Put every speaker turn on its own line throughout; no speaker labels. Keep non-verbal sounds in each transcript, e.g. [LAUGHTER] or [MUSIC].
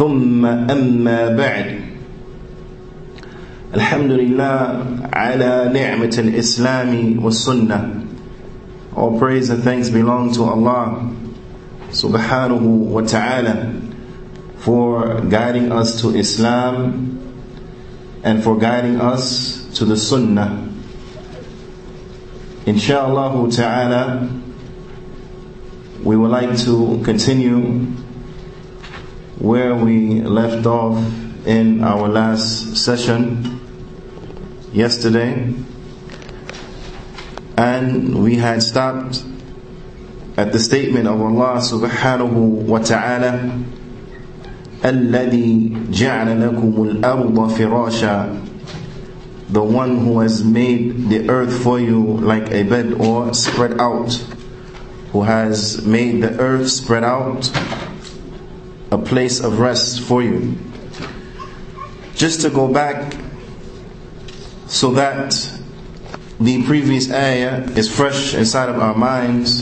ثم أما بعد الحمد لله على نعمة الإسلام والسنة All praise and thanks belong to Allah subhanahu wa ta'ala for guiding us to Islam and for guiding us to the Sunnah. Insha'Allah ta'ala, we would like to continue where we left off in our last session yesterday. And we had stopped at the statement of Allah subhanahu wa ta'ala الذي جعل لكم الأرض فراشا the one who has made the earth for you like a bed or spread out who has made the earth spread out a place of rest for you. Just to go back so that the previous ayah is fresh inside of our minds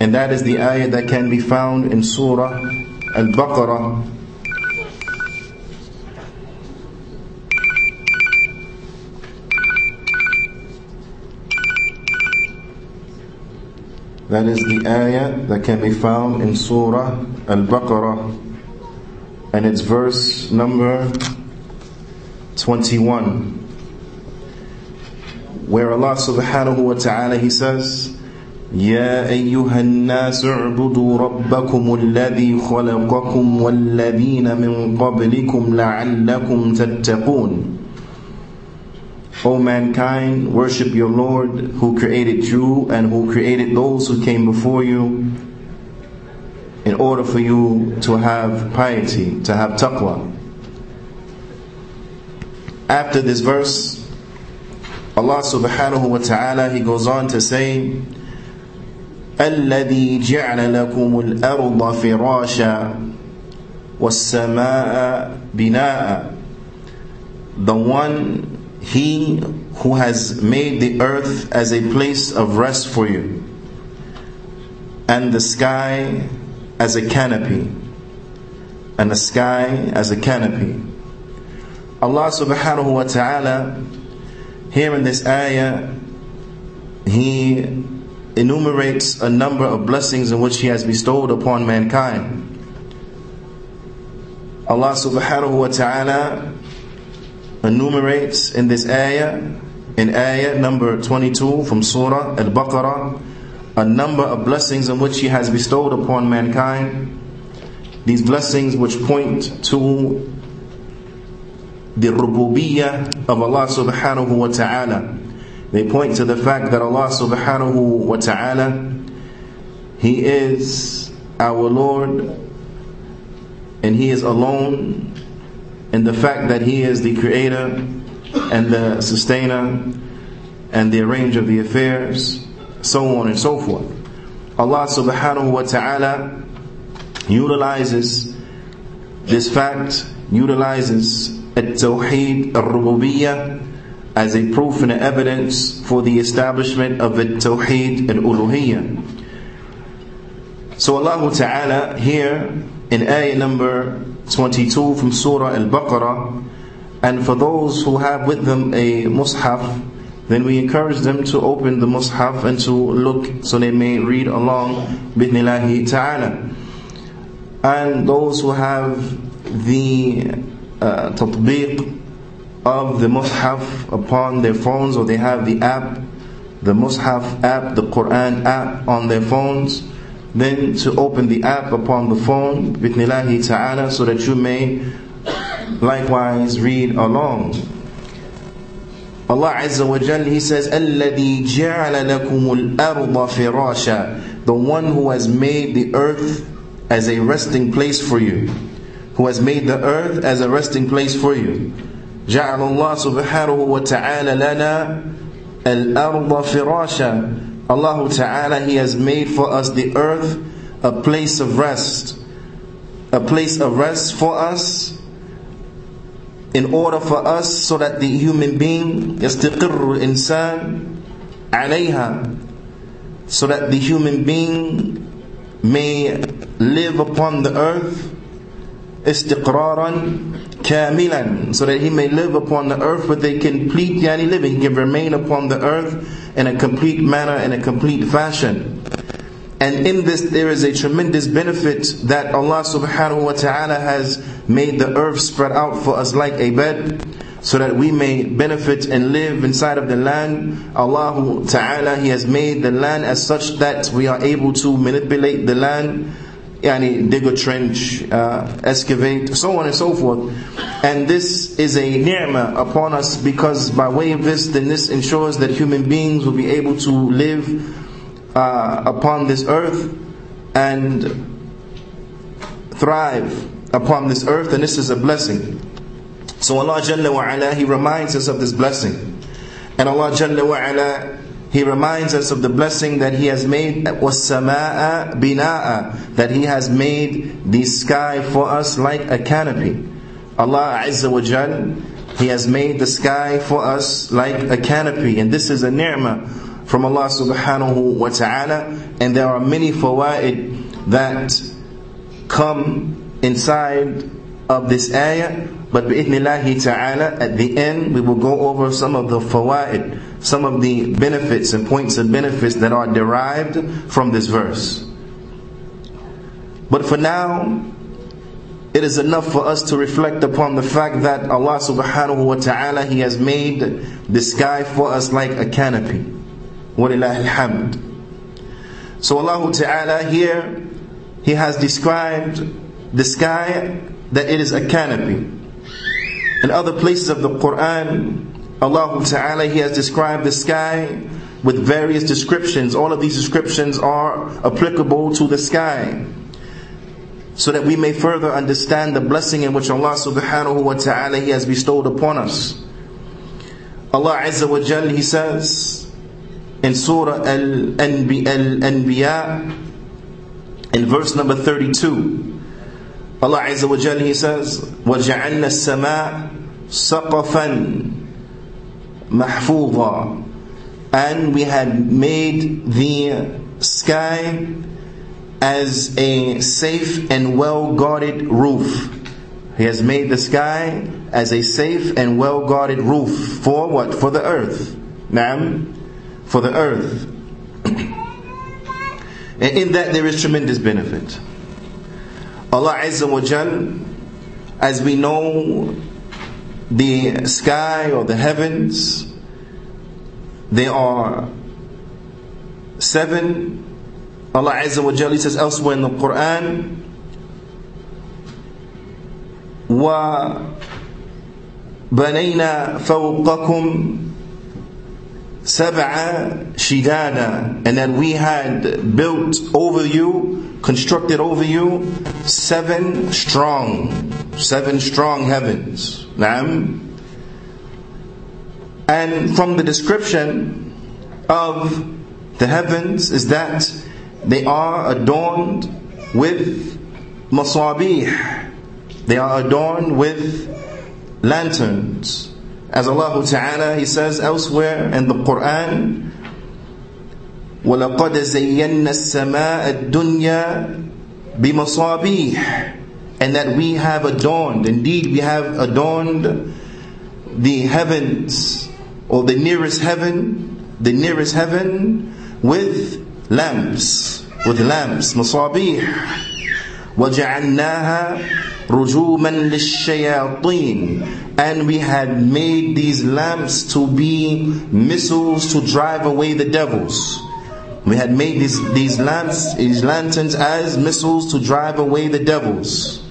and that is the ayah that can be found in surah Al-Baqarah That is the ayah that can be found in Surah Al-Baqarah and its verse number 21 where Allah subhanahu wa ta'ala he says يا أيها الناس اعبدوا ربكم الذي خلقكم والذين من قبلكم لعلكم تتقون O mankind, worship your Lord who created you and who created those who came before you in order for you to have piety, to have taqwa. After this verse, Allah subhanahu wa ta'ala, He goes on to say, الذي جعل لكم الأرض فراشا والسماء بناء The one he who has made the earth as a place of rest for you, and the sky as a canopy, and the sky as a canopy. Allah subhanahu wa ta'ala, here in this ayah, He enumerates a number of blessings in which He has bestowed upon mankind. Allah subhanahu wa ta'ala enumerates in this ayah, in ayah number 22 from Surah Al-Baqarah, a number of blessings in which He has bestowed upon mankind. These blessings which point to the rububiyyah of Allah subhanahu wa ta'ala. They point to the fact that Allah subhanahu wa ta'ala He is our Lord and He is alone in the fact that He is the creator and the sustainer and the arranger of the affairs, so on and so forth. Allah subhanahu wa ta'ala utilizes this fact, utilizes at-tawheed al-rububiyyah as a proof and evidence for the establishment of at-tawheed al-uluhiyyah. So Allah Ta'ala here in ayah number 22 from Surah Al-Baqarah. And for those who have with them a mushaf then we encourage them to open the mushaf and to look so they may read along bithnillahi ta'ala. And those who have the uh, of the mushaf upon their phones or they have the app the mushaf app the Quran app on their phones then to open the app upon the phone bithnillahi ta'ala so that you may likewise read along Allah Azza wa Jal, He says, الَّذِي جَعَلَ لَكُمُ الْأَرْضَ فِرَاشًا The one who has made the earth as a resting place for you. Who has made the earth as a resting place for you. جعل الله سبحانه وتعالى لنا الأرض فراشا Allah Ta'ala, He has made for us the earth a place of rest. A place of rest for us in order for us so that the human being يستقر الإنسان عليها so that the human being may live upon the earth استقرارا so that he may live upon the earth with a complete yani living. He can remain upon the earth in a complete manner, in a complete fashion. And in this, there is a tremendous benefit that Allah subhanahu wa ta'ala has made the earth spread out for us like a bed, so that we may benefit and live inside of the land. Allah ta'ala, He has made the land as such that we are able to manipulate the land yani dig a trench, uh, excavate, so on and so forth. And this is a ni'mah upon us because by way of this, then this ensures that human beings will be able to live uh, upon this earth and thrive upon this earth, and this is a blessing. So Allah Jalla wa ala, He reminds us of this blessing. And Allah Jalla wa ala, He reminds us of the blessing that He has made وَالسَّمَاءَ بِنَاءَ That He has made the sky for us like a canopy. Allah Azza wa Jal, He has made the sky for us like a canopy. And this is a ni'mah from Allah subhanahu wa ta'ala and there are many fawaid that come inside of this ayah but bi'ithnillahi ta'ala at the end we will go over some of the fawaid some of the benefits and points of benefits that are derived from this verse. But for now, it is enough for us to reflect upon the fact that Allah subhanahu wa ta'ala He has made the sky for us like a canopy. Alhamd. So Allah ta'ala here, He has described the sky that it is a canopy. In other places of the Quran, Allah Ta'ala, He has described the sky with various descriptions. All of these descriptions are applicable to the sky. So that we may further understand the blessing in which Allah subhanahu wa ta'ala He has bestowed upon us. Allah Azza wa Jal, He says, in Surah Al-Anbiya in verse number 32 Allah Azza wa Jalla He says وَجَعَلْنَا السَّمَاء سَقَفًا mahfooza. And we had made the sky as a safe and well guarded roof. He has made the sky as a safe and well guarded roof for what? For the earth. Naam? For the earth. [COUGHS] and in that there is tremendous benefit. Allah Azza wa Jal, as we know, the sky or the heavens, they are seven. Allah Azza wa Jal says elsewhere in the Quran, وَبَنَيْنَا فَوْقَكُمْ sab'a shidada, and that we had built over you, constructed over you, seven strong, seven strong heavens. And from the description of the heavens is that they are adorned with masabih. They are adorned with lanterns. As Allah Ta'ala, He says elsewhere in the Quran, وَلَقَدْ زَيَّنَّا السَّمَاءَ الدُّنْيَا بِمَصَابِيحِ And that we have adorned, indeed we have adorned the heavens, or the nearest heaven, the nearest heaven with lamps, with lamps, مصابيح وَجَعَلْنَاهَا رجوما للشياطين and we had made these lamps to be missiles to drive away the devils we had made these, these lamps these lanterns as missiles to drive away the devils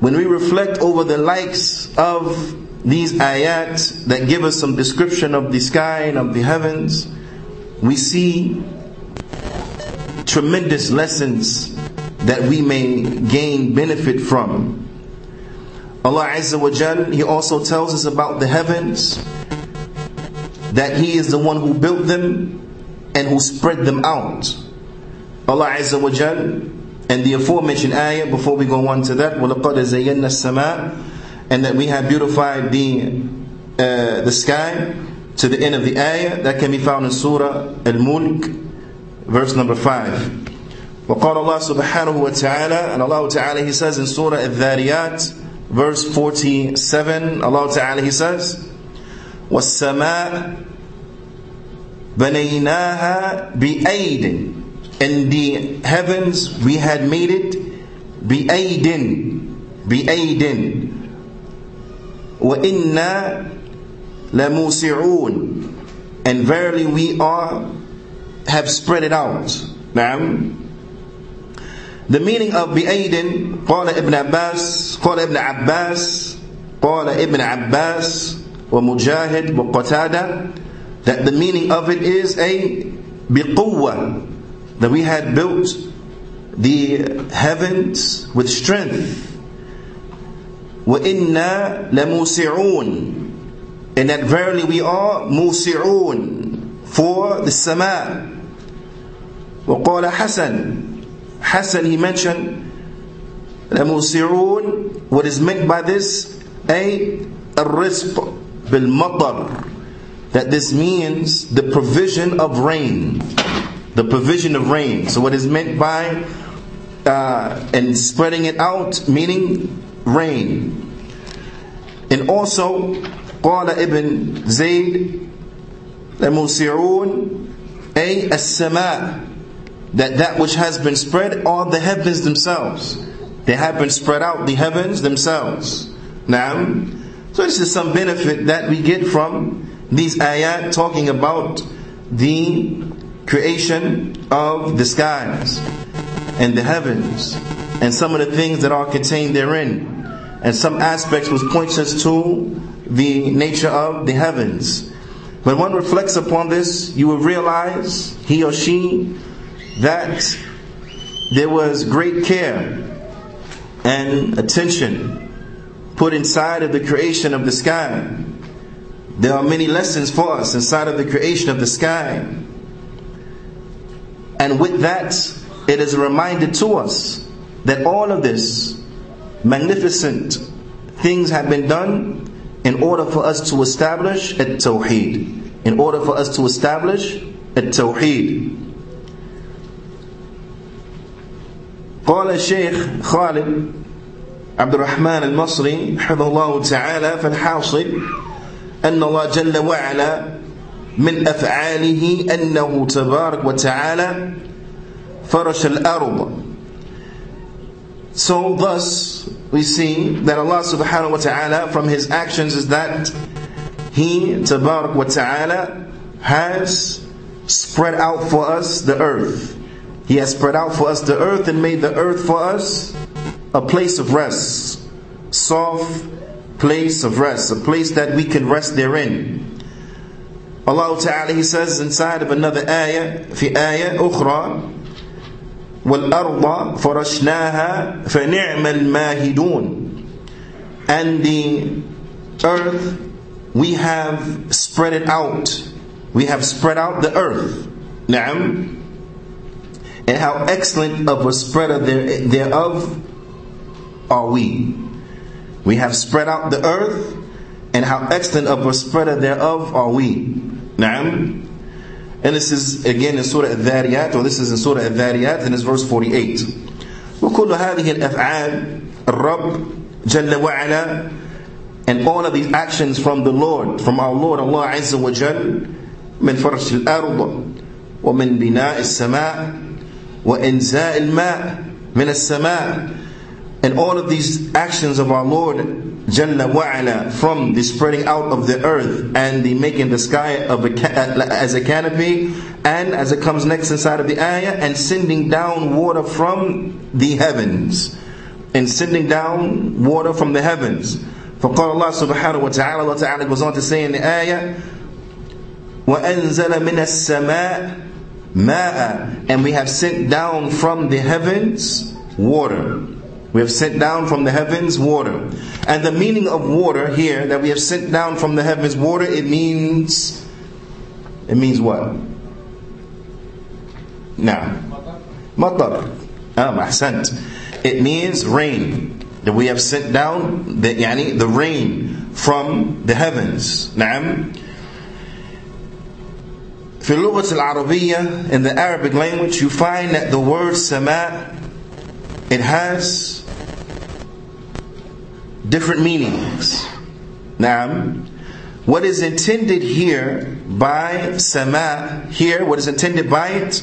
when we reflect over the likes of these ayat that give us some description of the sky and of the heavens we see tremendous lessons that we may gain benefit from. Allah Azza wa Jal, He also tells us about the heavens, that He is the one who built them and who spread them out. Allah Azza wa Jal, and the aforementioned ayah, before we go on to that, وَلَقَدْ زَيَّنَّا السَّمَاء And that we have beautified the, uh, the sky to the end of the ayah, that can be found in Surah Al-Mulk, verse number 5. وقال الله سبحانه وتعالى and Allah Ta'ala He says in Surah Al-Dhariyat verse 47 Allah Ta'ala He says وَالسَّمَاء بَنَيْنَاهَا بِأَيْدٍ and the heavens we had made it بِأَيْدٍ بِأَيْدٍ وَإِنَّا لَمُوسِعُونَ and verily we are have spread it out نعم The meaning of بأيد قال ابن عباس قال ابن عباس قال ابن عباس ومجاهد وقتادة that the meaning of it is a بقوة that we had built the heavens with strength وإنا لموسعون and that verily we are موسعون for the سماء وقال حسن Hassan, he mentioned, الموسعون, what is meant by this, a الرزق بالمطر, that this means the provision of rain, the provision of rain. So what is meant by uh, and spreading it out, meaning rain. And also, قال ابن زيد الموسعون أي السماء that that which has been spread are the heavens themselves. They have been spread out, the heavens themselves. Now, so this is some benefit that we get from these ayat talking about the creation of the skies and the heavens and some of the things that are contained therein and some aspects which points us to the nature of the heavens. When one reflects upon this, you will realize he or she that there was great care and attention put inside of the creation of the sky. There are many lessons for us inside of the creation of the sky. And with that, it is a reminder to us that all of this magnificent things have been done in order for us to establish a tawheed. In order for us to establish a tawheed. قال الشيخ خالد عبد الرحمن المصري حفظه الله تعالى فالحاصل أن الله جل وعلا من أفعاله أنه تبارك وتعالى فرش الأرض So thus we see that Allah subhanahu wa ta'ala from His actions is that He tabarak wa ta'ala has spread out for us the earth. He has spread out for us the earth and made the earth for us a place of rest. Soft place of rest, a place that we can rest therein. Allah Ta'ala He says inside of another ayah, fi ayah ukhra, والأرض فرشناها فنعم الماهدون and the earth we have spread it out we have spread out the earth نعم and how excellent of a spreader there, thereof are we we have spread out the earth and how excellent of a spreader thereof are we نعم and this is again in Surah Al-Dhariyat, or this is in Surah Al-Dhariyat, and it's verse 48. وكل هذه الأفعال الرب جل وعلا and all of these actions from the Lord, from our Lord Allah Azza wa Jal, من فرش الأرض ومن بناء السماء وإنزاء الماء من السماء and all of these actions of our Lord Jalla wa'ala from the spreading out of the earth and the making the sky of a, as a canopy and as it comes next inside of the ayah and sending down water from the heavens and sending down water from the heavens فقال الله سبحانه وتعالى Allah Ta'ala goes on to say in the ayah وأنزل من السماء ماء and we have sent down from the heavens water we have sent down from the heavens water. And the meaning of water here, that we have sent down from the heavens water, it means, it means what? Now, matar. Ah, ahsant. It means rain. That we have sent down the, yani, the rain from the heavens. نعم. في اللغة العربية in the Arabic language you find that the word sama it has different meanings. Now, what is intended here by sama, here, what is intended by it,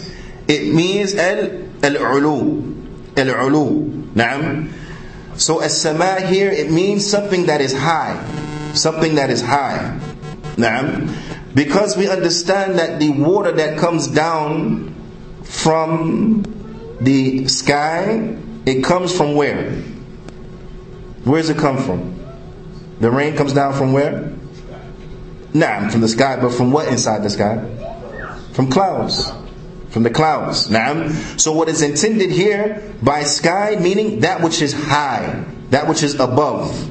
it means al-ulu. Al-ulu. Naam. So as-sama here, it means something that is high. Something that is high. Naam. Because we understand that the water that comes down from the sky, it comes from where? Where does it come from? The rain comes down from where? Nah, from the sky, but from what inside the sky? From clouds. From the clouds. Naam. So what is intended here by sky meaning that which is high, that which is above,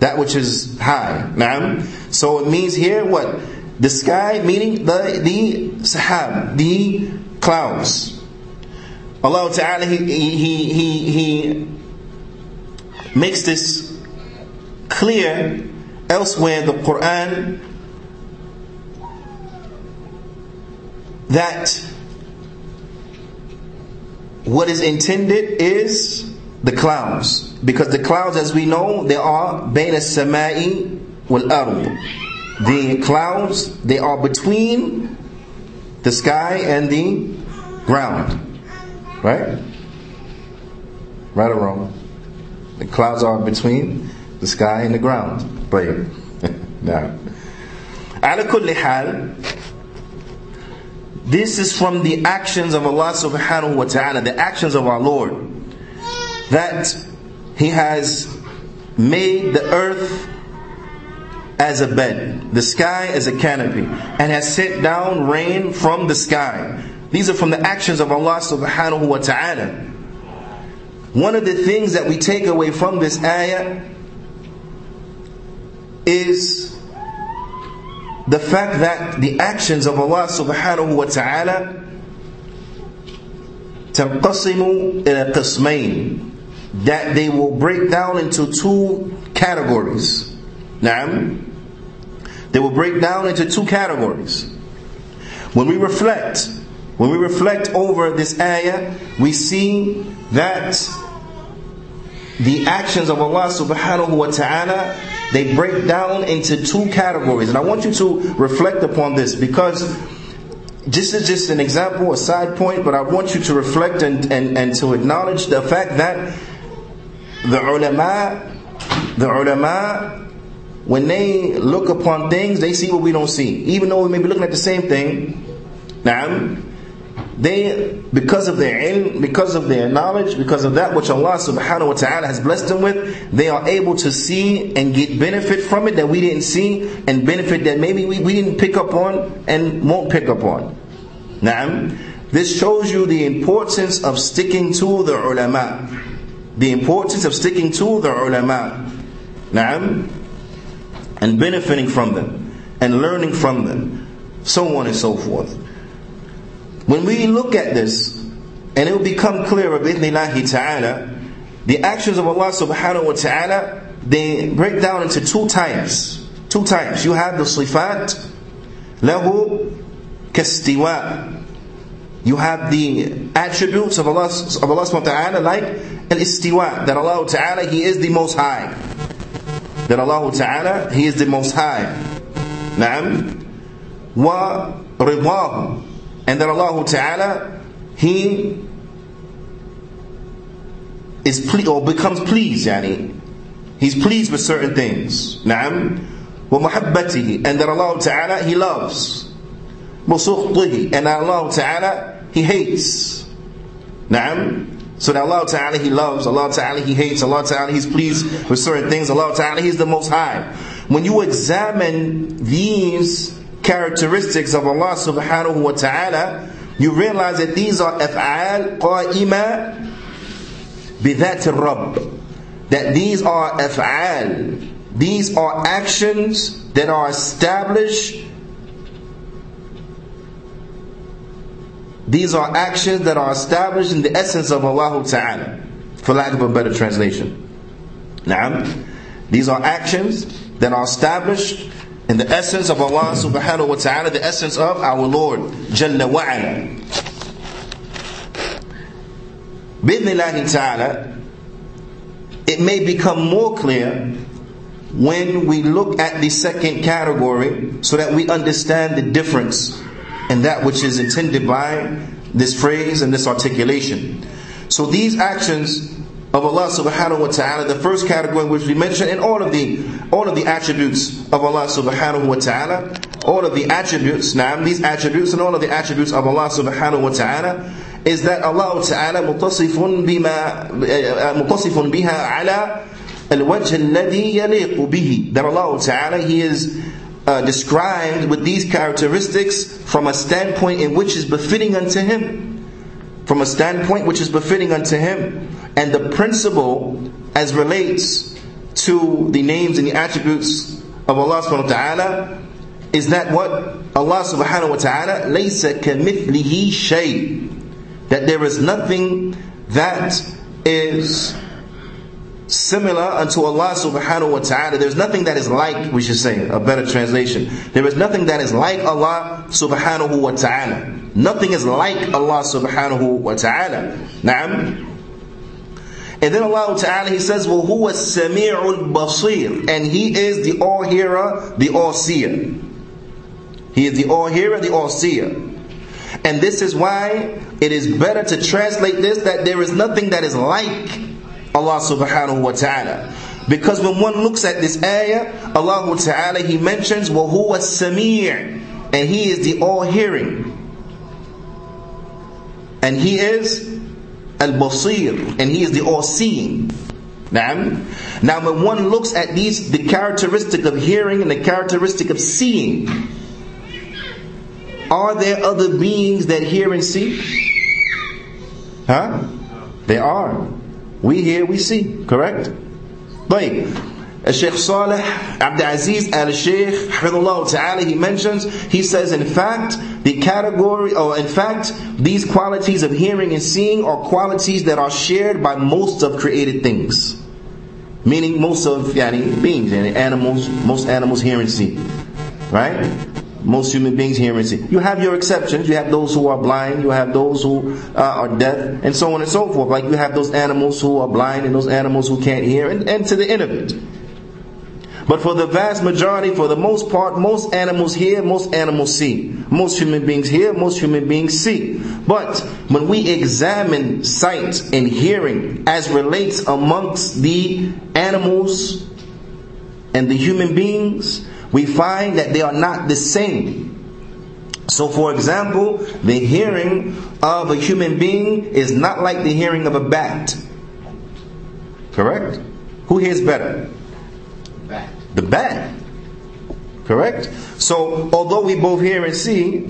that which is high. Naam. So it means here what? The sky meaning the the sahab, the clouds. Allah Ta'ala he he he, he makes this clear elsewhere in the Quran that what is intended is the clouds. Because the clouds as we know they are as-sama'i wal ard. The clouds they are between the sky and the ground right right or wrong the clouds are between the sky and the ground. طيب. [LAUGHS] now. على كل حال this is from the actions of Allah subhanahu wa ta'ala, the actions of our Lord. That He has made the earth as a bed, the sky as a canopy, and has sent down rain from the sky. These are from the actions of Allah subhanahu wa ta'ala. One of the things that we take away from this ayah is the fact that the actions of Allah subhanahu wa ta'ala تنقسم إلى قسمين that they will break down into two categories. نعم They will break down into two categories. When we reflect, when we reflect over this ayah, we see that the actions of Allah subhanahu wa ta'ala, they break down into two categories. And I want you to reflect upon this because this is just an example, a side point, but I want you to reflect and, and, and to acknowledge the fact that the ulama, the ulama, when they look upon things, they see what we don't see. Even though we may be looking at the same thing, now, they, because of their ilm, because of their knowledge, because of that which Allah subhanahu wa ta'ala has blessed them with, they are able to see and get benefit from it that we didn't see, and benefit that maybe we, we didn't pick up on and won't pick up on. Naam. This shows you the importance of sticking to the ulama. The importance of sticking to the ulama. Naam. And benefiting from them. And learning from them. So on and so forth. When we look at this, and it will become clearer, bidnillahi ta'ala, the actions of Allah subhanahu wa ta'ala, they break down into two types. Two types. You have the sifat, lahu kastiwa. You have the attributes of Allah, of Allah subhanahu wa ta'ala like al-istiwa, that Allah ta'ala, He is the most high. That Allah ta'ala, He is the most high. Naam. Wa ridahu and that Allah Ta'ala, He is ple- or becomes pleased, yani. He's pleased with certain things. Naam. ومحبته and that Allah Ta'ala He loves. وسخطه and that Allah Ta'ala He hates. Naam. So that Allah Ta'ala He loves, Allah Ta'ala He hates, Allah Ta'ala He's pleased with certain things, Allah Ta'ala He's the most high. When you examine these characteristics of Allah subhanahu wa ta'ala, you realize that these are af'al qa'ima bidhat al-rabb. That these are af'al. These are actions that are established. These are actions that are established in the essence of Allah Ta'ala. For lack of a better translation. Now, these are actions that are established in the essence of Allah subhanahu wa ta'ala, the essence of our Lord Jalla wa'ala. Bidnillahi ta'ala, it may become more clear when we look at the second category so that we understand the difference in that which is intended by this phrase and this articulation. So these actions of Allah subhanahu wa ta'ala, the first category which we mentioned, and all of the all of the attributes of Allah subhanahu wa ta'ala, all of the attributes, now these attributes and all of the attributes of Allah subhanahu wa ta'ala, is that Allah ta'ala mutasifun bima mutasifun biha ala الوجه الذي يليق به that Allah Ta'ala He is uh, described with these characteristics from a standpoint in which is befitting unto Him from a standpoint which is befitting unto Him and the principle as relates to the names and the attributes of Allah subhanahu wa ta'ala is that what Allah subhanahu wa ta'ala laysa kamithlihi shay that there is nothing that is similar unto Allah subhanahu wa ta'ala. There's nothing that is like, we should say, a better translation. There is nothing that is like Allah subhanahu wa ta'ala. Nothing is like Allah subhanahu wa ta'ala. Naam. And then Allah Ta'ala, He says, Well, who was Sami'ul Basir? And He is the all hearer, the all seer. He is the all hearer, the all seer. And this is why it is better to translate this that there is nothing that is like Allah Subhanahu wa Ta'ala. Because when one looks at this ayah, Allah Ta'ala, He mentions, Well, who was Samir? And He is the all hearing. And He is al-basir, and he is the all-seeing. Now, now when one looks at these, the characteristic of hearing and the characteristic of seeing, are there other beings that hear and see? Huh? There are. We hear, we see, correct? Sheikh Saleh Abdul Aziz Al Sheikh, Ta'ala, he mentions, he says, in fact, the category, or in fact, these qualities of hearing and seeing are qualities that are shared by most of created things. Meaning most of yani, beings and animals, most animals hear and see. Right? Most human beings hear and see. You have your exceptions. You have those who are blind. You have those who uh, are deaf, and so on and so forth. Like you have those animals who are blind and those animals who can't hear, and, and to the end of it. But for the vast majority, for the most part, most animals hear, most animals see. Most human beings hear, most human beings see. But when we examine sight and hearing as relates amongst the animals and the human beings, we find that they are not the same. So, for example, the hearing of a human being is not like the hearing of a bat. Correct? Who hears better? The bat. Correct? So, although we both hear and see,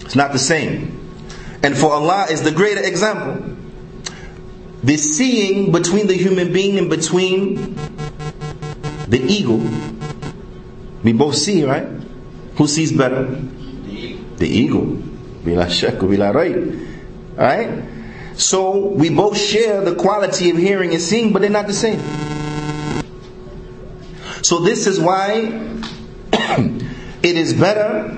it's not the same. And for Allah is the greater example. The seeing between the human being and between the eagle. We both see, right? Who sees better? The eagle. Bila shak, bila right. Right? So we both share the quality of hearing and seeing, but they're not the same. So this is why [CLEARS THROAT] it is better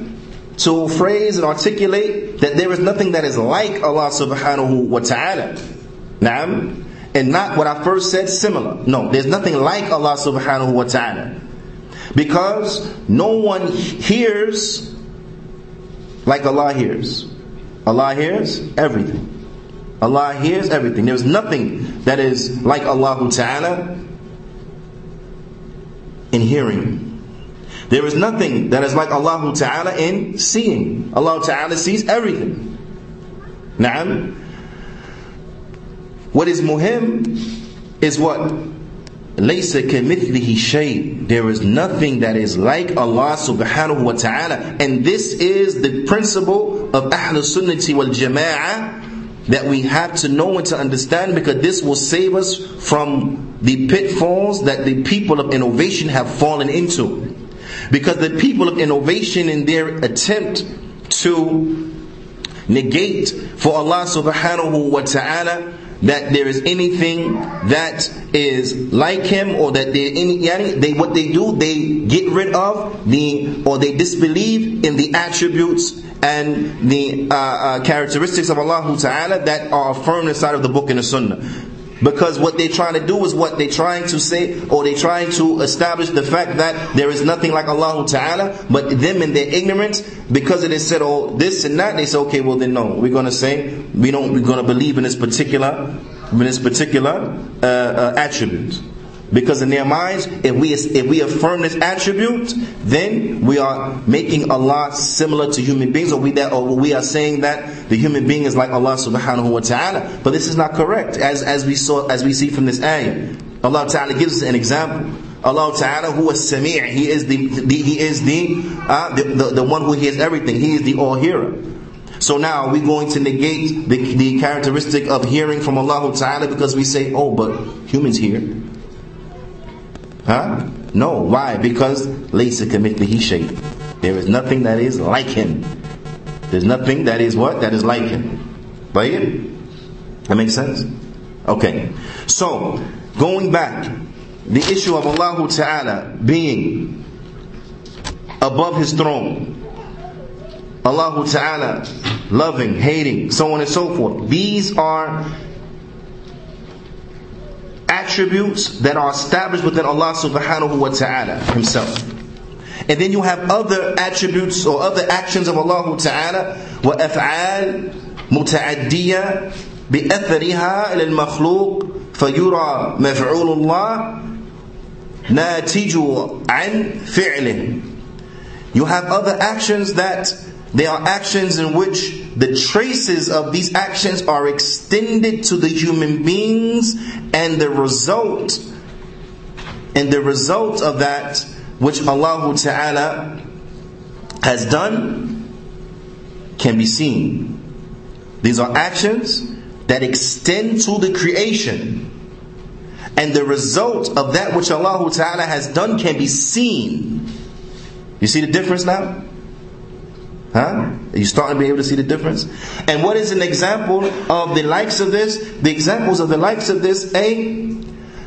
to phrase and articulate that there is nothing that is like Allah subhanahu wa ta'ala. Naam. And not what I first said similar. No, there's nothing like Allah subhanahu wa ta'ala. Because no one hears like Allah hears. Allah hears everything. Allah hears everything. There is nothing that is like Allah Ta'ala in hearing. There is nothing that is like Allah Ta'ala in seeing. Allah Ta'ala sees everything. Na'am. What is muhim is what? Laysa kamithlihi shay. There is nothing that is like Allah subhanahu wa ta'ala. And this is the principle of Ahlul Sunnati wal Jama'ah that we have to know and to understand because this will save us from the pitfalls that the people of innovation have fallen into. Because the people of innovation in their attempt to negate for Allah subhanahu wa ta'ala that there is anything that is like him or that they any they what they do they get rid of the or they disbelieve in the attributes and the uh, uh, characteristics of Allah Ta'ala that are affirmed inside of the book and the sunnah because what they're trying to do is what they're trying to say, or they're trying to establish the fact that there is nothing like Allah Ta'ala, but them in their ignorance, because it is said, oh, this and that, they say, okay, well then no, we're gonna say, we don't, we're gonna believe in this particular, in this particular, uh, uh, attribute. Because in their minds, if we if we affirm this attribute, then we are making Allah similar to human beings, or we that or we are saying that the human being is like Allah subhanahu wa ta'ala. But this is not correct, as as we saw as we see from this ayah. Allah Ta'ala gives us an example. Allah Ta'ala who is Sami' He is the, the He is the, uh, the, the, the one who hears everything. He is the all hearer. So now we're going to negate the, the characteristic of hearing from Allah Ta'ala because we say, oh, but humans hear. Huh? No. Why? Because laysa kamithlihi shay. There is nothing that is like him. There's nothing that is what? That is like him. Right? That makes sense? Okay. So, going back, the issue of Allah Ta'ala being above His throne, Allah Ta'ala loving, hating, so on and so forth. These are attributes that are established within Allah subhanahu wa ta'ala himself. And then you have other attributes or other actions of Allah ta'ala وأفعال متعدية بأثرها إلى المخلوق فيرى مفعول الله ناتج عن فعله You have other actions that they are actions in which the traces of these actions are extended to the human beings and the result and the result of that which Allah Ta'ala has done can be seen. These are actions that extend to the creation. And the result of that which Allah Ta'ala has done can be seen. You see the difference now? Huh? Are you starting to be able to see the difference? And what is an example of the likes of this? The examples of the likes of this, A,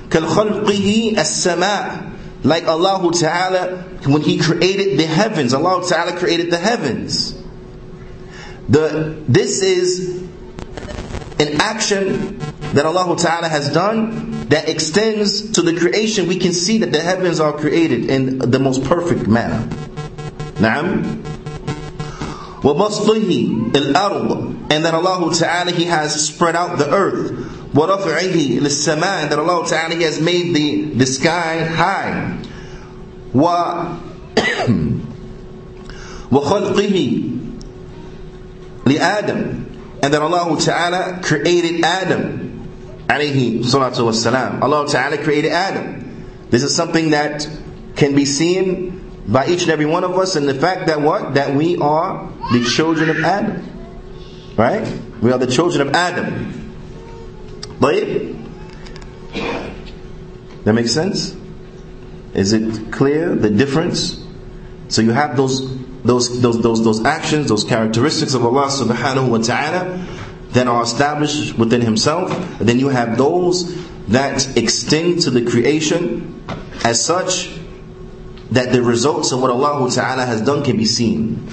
كَالْخَلْقِهِ السَّمَاءِ Like Allah Ta'ala, when He created the heavens, Allah Ta'ala created the heavens. The, this is an action that Allah Ta'ala has done that extends to the creation. We can see that the heavens are created in the most perfect manner. Naam. وَبَسْطِهِ الْأَرْض And that Allah Ta'ala He has spread out the earth. وَرَفْعِهِ لِلسَّمَاءِ And that Allah Ta'ala He has made the, the sky high. [COUGHS] وخلقه لآدم and that Allah Ta'ala created Adam alayhi salatu wasalam. Allah Ta'ala created Adam. This is something that can be seen by each and every one of us and the fact that what? That we are the children of Adam. Right? We are the children of Adam. But that makes sense? Is it clear the difference? So you have those those those those those actions, those characteristics of Allah subhanahu wa ta'ala that are established within Himself, and then you have those that extend to the creation as such that the results of what Allah Ta'ala has done can be seen.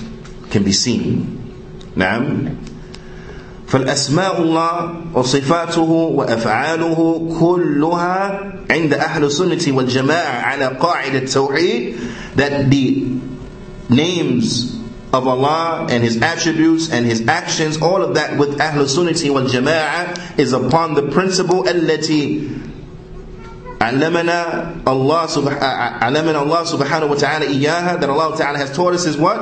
Can be seen. نعم فالأسماء الله وصفاته وأفعاله كلها عند أهل السنة والجماعة على قاعدة التوحيد that the names of Allah and His attributes and His actions, all of that with Ahl Sunnati wal Jama'ah is upon the principle التي علمنا الله سبحانه علمنا الله سبحانه وتعالى إياها that Allah Ta'ala has taught us is what?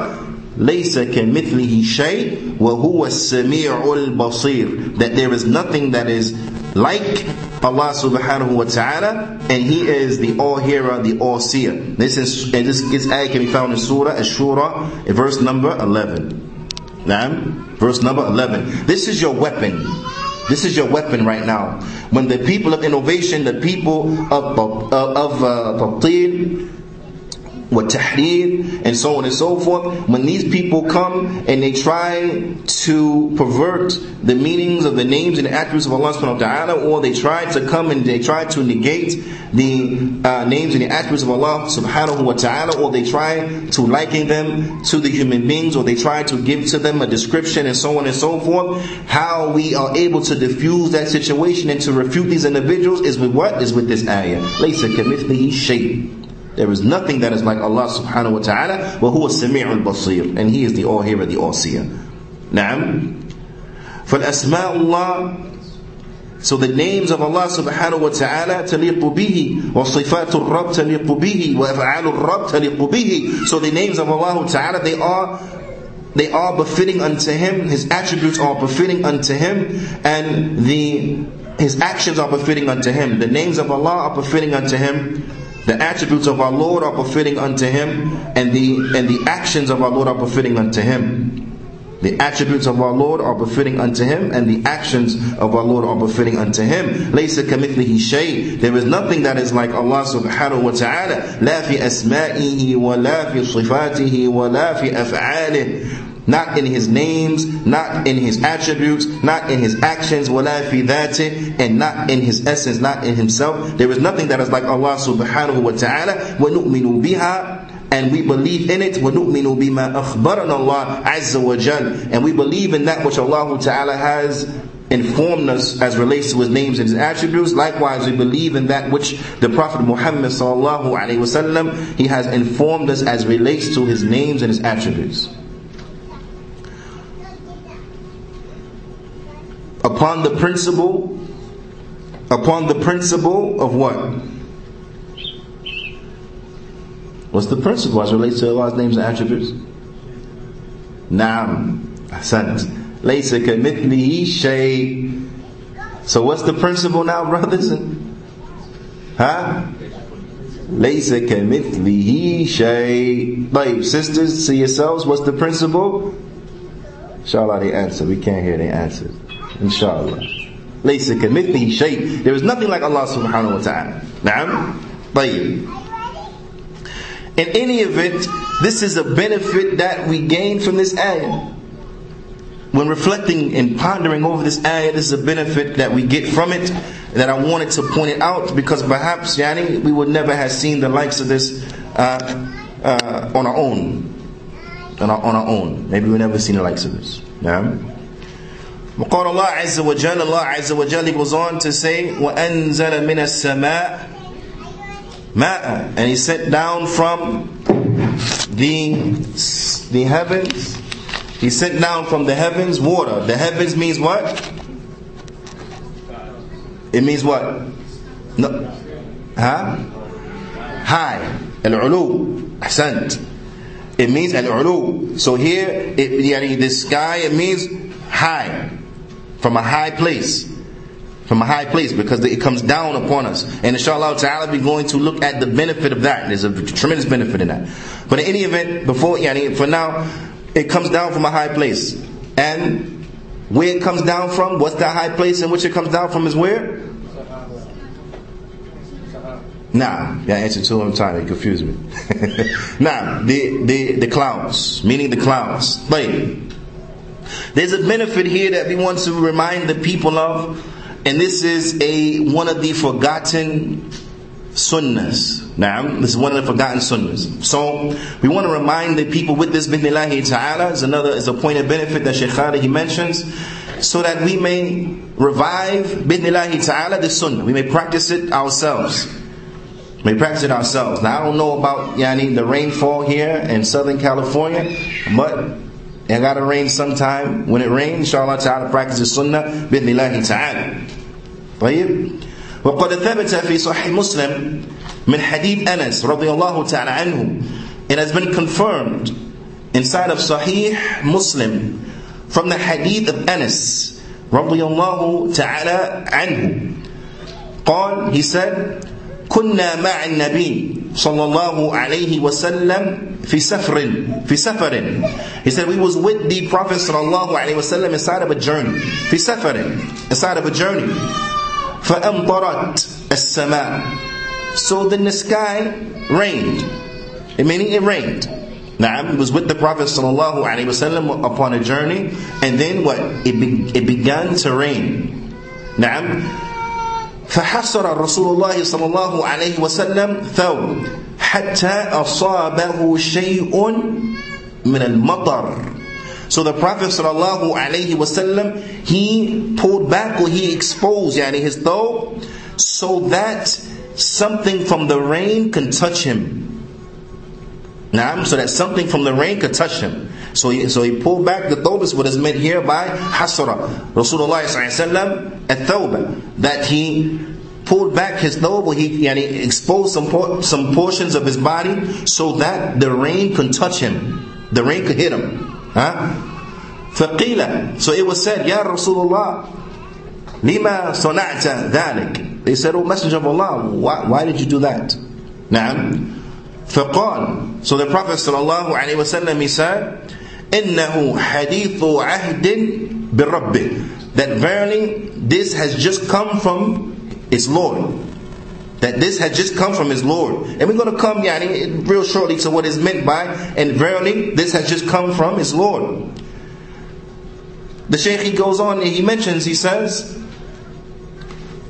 ليس كمثله شيء وهو السميع البصير that there is nothing that is like Allah subhanahu wa ta'ala and He is the all-hearer, the all-seer. This is and this, this ayah can be found in Surah Ash-Shura, verse number 11. Naam, verse number 11. This is your weapon. This is your weapon right now. When the people of innovation, the people of, of, of uh, tahrif and so on and so forth. When these people come and they try to pervert the meanings of the names and attributes of Allah subhanahu wa ta'ala, or they try to come and they try to negate the uh, names and the attributes of Allah subhanahu wa ta'ala, or they try to liken them to the human beings, or they try to give to them a description and so on and so forth, how we are able to diffuse that situation and to refute these individuals is with what? Is with this ayah. لَيْسَ كَمِثْلِهِ شَيْءٍ there is nothing that is like Allah subhanahu wa ta'ala. وَهُوَ السَّمِيعُ الْبَصِيرُ And He is the all-hearer, the all-seer. نعم. فالأسماء الله So the names of Allah subhanahu wa ta'ala تليق به وصفات الرب تليق به وأفعال الرب تليق به So the names of Allah ta'ala they are they are befitting unto Him, His attributes are befitting unto Him, and the His actions are befitting unto Him. The names of Allah are befitting unto Him. The attributes of our Lord are befitting unto Him, and the and the actions of our Lord are befitting unto Him. The attributes of our Lord are befitting unto Him, and the actions of our Lord are befitting unto Him. ليس كمثله شيء. There is nothing that is like Allah subhanahu wa ta'ala. لا في أسمائه ولا في صفاته ولا في أفعاله not in his names, not in his attributes, not in his actions, وَلَا فِي ذَاتِهِ and not in his essence, not in himself. There is nothing that is like Allah subhanahu wa ta'ala. وَنُؤْمِنُ بِهَا and we believe in it وَنُؤْمِنُ بِمَا أَخْبَرَنَا اللَّهُ عَزَّ وَجَلَّ and we believe in that which Allah Ta'ala has informed us as relates to his names and his attributes. Likewise, we believe in that which the Prophet Muhammad sallallahu alaihi wasallam he has informed us as relates to his names and his attributes. Upon the principle upon the principle of what? What's the principle as relates to Allah's names and attributes? Naam. Ahsant. Laysa kamithlihi shay. So what's the principle now, brothers? Huh? Laysa kamithlihi shay. Like sisters, see yourselves, what's the principle? Inshallah they answer. We can't hear the answer Inshallah. ليس كمثله شيء. There is nothing like Allah subhanahu wa ta'ala. نعم. طيب. In any event, this is a benefit that we gain from this ayah. When reflecting and pondering over this ayah, this is a benefit that we get from it that I wanted to point it out because perhaps yani, we would never have seen the likes of this uh, uh, on our own. On our, on our own. Maybe we've never seen the likes of this. Yeah? وقال الله عز وجل Allah عز وجل goes on to say وأنزل من السماء ماء and he sent down from the the heavens he sent down from the heavens water the heavens means what it means what no huh high العلو أحسنت It means al-ulu. So here, it, yani the sky, it means high. From a high place. From a high place because it comes down upon us. And inshallah ta'ala we're going to look at the benefit of that. There's a tremendous benefit in that. But in any event, before, yani, for now, it comes down from a high place. And where it comes down from, what's that high place in which it comes down from is where? Nah, yeah, answer at a time. You confuse me. [LAUGHS] nah, the, the, the clouds, meaning the clouds. But there's a benefit here that we want to remind the people of, and this is a one of the forgotten sunnahs. Now, this is one of the forgotten sunnahs. So, we want to remind the people with this bithnillahi ta'ala, is another, is a point of benefit that Shaykh Khalid, he mentions, so that we may revive bithnillahi ta'ala the sunnah. We may practice it ourselves. We may practice it ourselves. Now, I don't know about, yani, the rainfall here in Southern California, but it gotta rain sometime. When it rains, inshallah ta'ala, practice the sunnah, bithnillahi ta'ala. طيب وقد ثبت في صحيح مسلم من حديث أنس رضي الله تعالى عنه It has been confirmed inside of Sahih Muslim from the hadith of Anas رضي الله تعالى عنه قال he said كنا مع النبي صلى الله عليه وسلم في سفر في سفر He said we was with the Prophet صلى الله عليه وسلم inside of a journey في سفر inside of a journey فأمطرت السماء So then the sky rained. Meaning it rained. Naam, it was with the Prophet sallallahu alaihi wasallam upon a journey, and then what? It be, it began to rain. Naam. فحصر رسول الله صلى الله عليه وسلم ثوب حتى أصابه شيء من المطر so the Prophet sallallahu alaihi wasallam he pulled back or he exposed yani his thawb so that something from the rain can touch him. Now, so that something from the rain could touch him. So he, so he pulled back the thawb is what is meant here by hasra. Rasulullah sallallahu at thawb that he pulled back his thawb, he yani, exposed some some portions of his body so that the rain can touch him. The rain could hit him. Huh? فقيل So it was said, Ya Rasulullah, lima صنعت ذلك? They said, Oh Messenger of Allah, why, why did you do that? نعم. فقال So the Prophet صلى الله عليه وسلم he said, إنه حديث عهد بربه That verily this has just come from its Lord. That this had just come from his Lord. And we're going to come, yani, real shortly to what is meant by, and verily this has just come from his Lord. The Shaykh he goes on and he mentions, he says,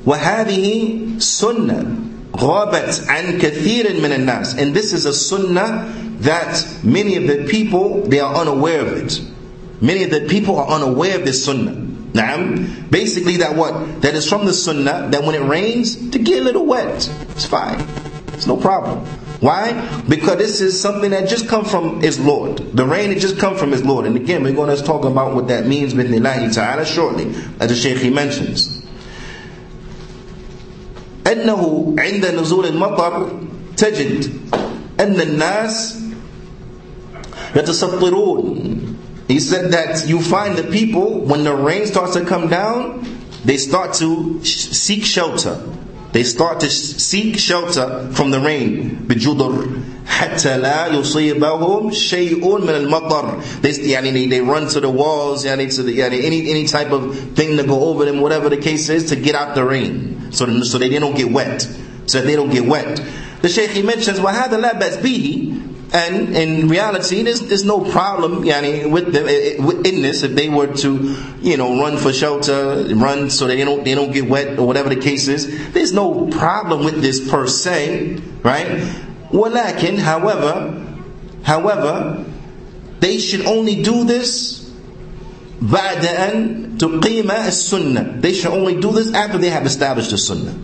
وهذه سنة غابت عن كثير من الناس and this is a sunnah that many of the people they are unaware of it many of the people are unaware of this sunnah Naam. Basically that what? That is from the sunnah that when it rains, to get a little wet. It's fine. It's no problem. Why? Because this is something that just come from His Lord. The rain it just come from His Lord. And again, we're going to talk about what that means with Nilahi Ta'ala shortly, as the Shaykh he mentions. أنه عند نزول المطر تجد أن الناس يتسطرون he said that you find the people, when the rain starts to come down, they start to seek shelter. They start to seek shelter from the rain. بجدر حتى لا يصيبهم شيء من المطر. They, يعني, they run to the walls, يعني, to the, يعني, any, any type of thing to go over them, whatever the case is, to get out the rain. So, so they don't get wet. So they don't get wet. The Shaykh he mentions, وَهَذا لَا بَأْسْ بِهِ and in reality, there's, there's no problem yani, with them eh, eh, in this if they were to, you know, run for shelter, run so they don't they don't get wet or whatever the case is. There's no problem with this per se, right? ولكن, however, however, they should only do this بعد أن تقيم السنة. They should only do this after they have established the sunnah.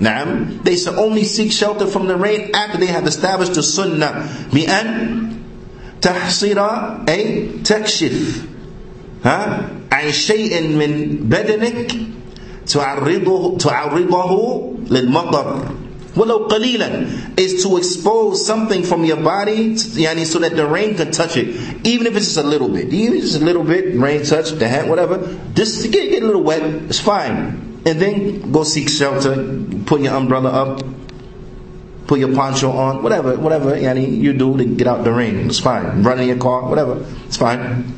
Naam, they should only seek shelter from the rain after they have established the sunnah. بأن تحصر أي تكشف ها عن شيء من بدنك تعرضه تعرضه للمطر وَلَوْ قَلِيلًا is to expose something from your body yani, so that the rain can touch it. Even if it's just a little bit. Even if it's just a little bit, rain touch the hand, whatever. Just get, get a little wet, it's fine. And then go seek shelter, put your umbrella up, put your poncho on, whatever, whatever yani, you do to get out the rain. It's fine. Run in your car, whatever. It's fine.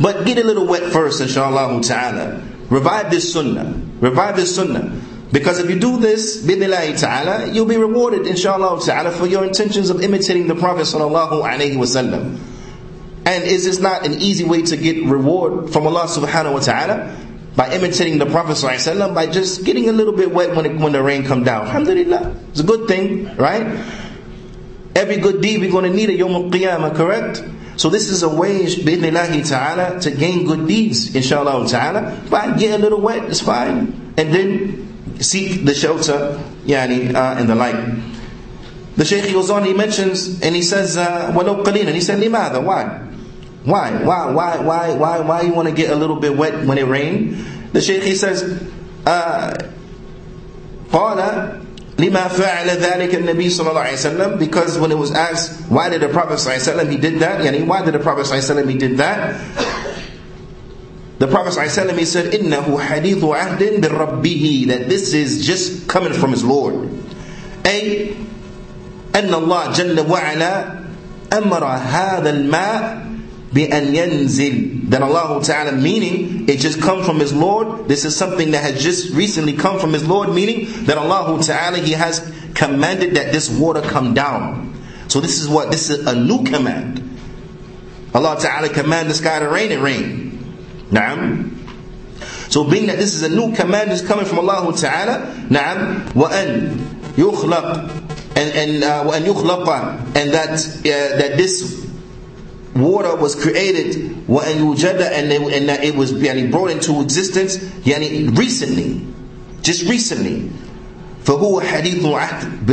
But get a little wet first, inshallah ta'ala. Revive this sunnah. Revive this sunnah. Because if you do this, bidnillahi ta'ala, you'll be rewarded, inshallah ta'ala, for your intentions of imitating the Prophet sallallahu alayhi wasallam. And is this not an easy way to get reward from Allah subhanahu wa ta'ala? By imitating the Prophet sallallahu by just getting a little bit wet when, it, when the rain come down. Alhamdulillah. It's a good thing, right? Every good deed we're going to need a Yom Al-Qiyamah, correct? So this is a way, bi'idhnillahi ta'ala, to gain good deeds, inshallah ta'ala. But get a little wet, it's fine. And then seek the shelter yani, uh, and the like. The Shaykh goes on, he mentions, and he says, وَلَوْ قَلِيلًا He said, لِمَاذا? Why? Why? Why? Why? Why? Why? Why you want to get a little bit wet when it rain? The Shaykh he says, uh, قال لما فعل ذلك النبي صلى الله عليه وسلم because when it was asked why did the Prophet صلى الله عليه وسلم he did that yani why did the Prophet صلى الله عليه وسلم he did that the Prophet ﷺ, he said, إِنَّهُ حَدِيثُ عَهْدٍ بِرَبِّهِ That this is just coming from his Lord. أي أن الله جل وعلا أمر هذا الماء بأن ينزل That Allah Ta'ala meaning it just come from His Lord. This is something that has just recently come from His Lord, meaning that Allah Ta'ala He has commanded that this water come down. So this is what this is a new command. Allah Ta'ala command the sky to rain, it rain. Naam. So being that this is a new command is coming from Allah Ta'ala, Naam, وَأَن يُخْلَقْ and and uh, وأن يخلق and that uh, that this water was created and, and that it was yani, brought into existence yani, recently. Just recently. فهو حديث عهد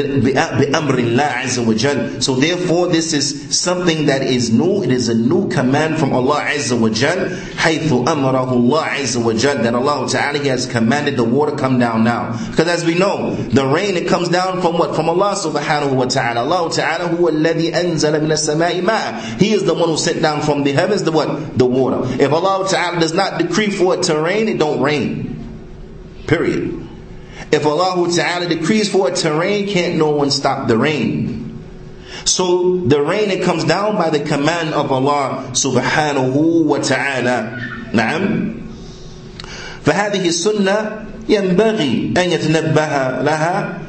بأمر الله عز وجل so therefore this is something that is new it is a new command from Allah عز وجل حيث أمره الله عز وجل that Allah Ta'ala has commanded the water come down now because as we know the rain it comes down from what from Allah subhanahu wa ta'ala Allah Ta'ala هو الذي أنزل من السماء ماء He is the one who sent down from the heavens the what the water if Allah Ta'ala does not decree for it to rain it don't rain period if Allah Ta'ala decrees for it to rain, can't no one stop the rain. So the rain it comes down by the command of Allah subhanahu wa ta'ala. نعم. فهذه السنة ينبغي أن يتنبه لها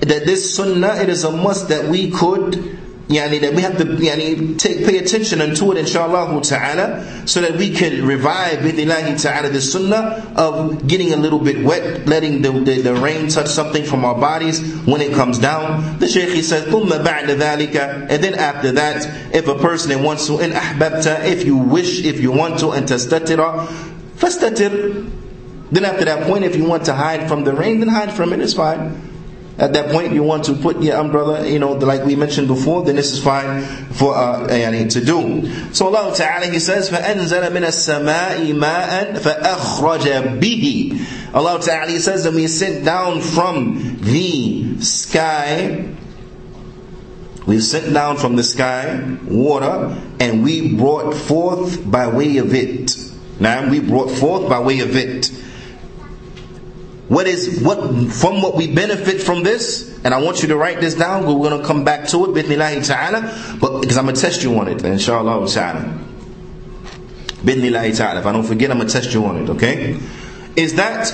that this sunnah it is a must that we could yani that we have to yani, take, pay attention unto it inshallah ta'ala so that we can revive bidnillahi ta'ala the sunnah of getting a little bit wet letting the, the, the, rain touch something from our bodies when it comes down the shaykh he says ثُمَّ بَعْدَ ذَلِكَ and then after that if a person wants to in ahbabta if you wish if you want to and tastatira fastatir then after that point if you want to hide from the rain then hide from it it's fine at that point you want to put your umbrella, you know, like we mentioned before, then this is fine for uh, yani, to do. So Allah Ta'ala, He says, فَأَنزَلَ مِنَ السَّمَاءِ مَاءً فَأَخْرَجَ بِهِ Allah Ta'ala He says that we sent down from the sky we sent down from the sky water and we brought forth by way of it. Now we brought forth by way of it. What is what from what we benefit from this? And I want you to write this down. We're going to come back to it, bithnillahi ta'ala. But because I'm going to test you on it, inshallah ta'ala. Bithnillahi ta'ala. If I don't forget, I'm going to test you on it, okay? Is that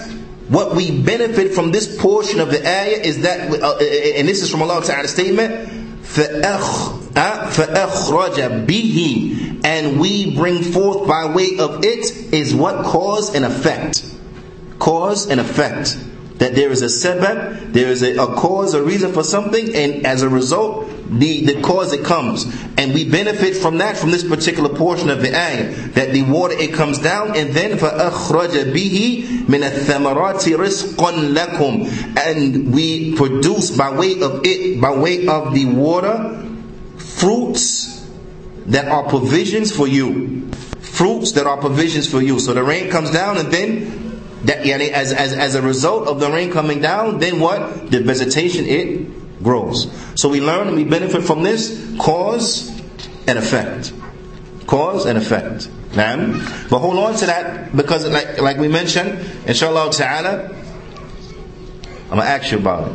what we benefit from this portion of the ayah? Is that, uh, and this is from Allah Ta'ala's statement, فَأَخْرَجَ بِهِ And we bring forth by way of it is what cause and effect cause and effect. That there is a sebab, there is a, a, cause, a reason for something, and as a result, the, the cause it comes. And we benefit from that, from this particular portion of the ayah. That the water, it comes down, and then فَأَخْرَجَ بِهِ مِنَ الثَّمَرَاتِ رِزْقًا لَكُمْ And we produce by way of it, by way of the water, fruits that are provisions for you. Fruits that are provisions for you. So the rain comes down, and then that yani, as, as, as a result of the rain coming down, then what? The vegetation, it grows. So we learn and we benefit from this cause and effect. Cause and effect. Naam. But hold on to that because like, like we mentioned, inshallah ta'ala, I'm gonna ask you about it.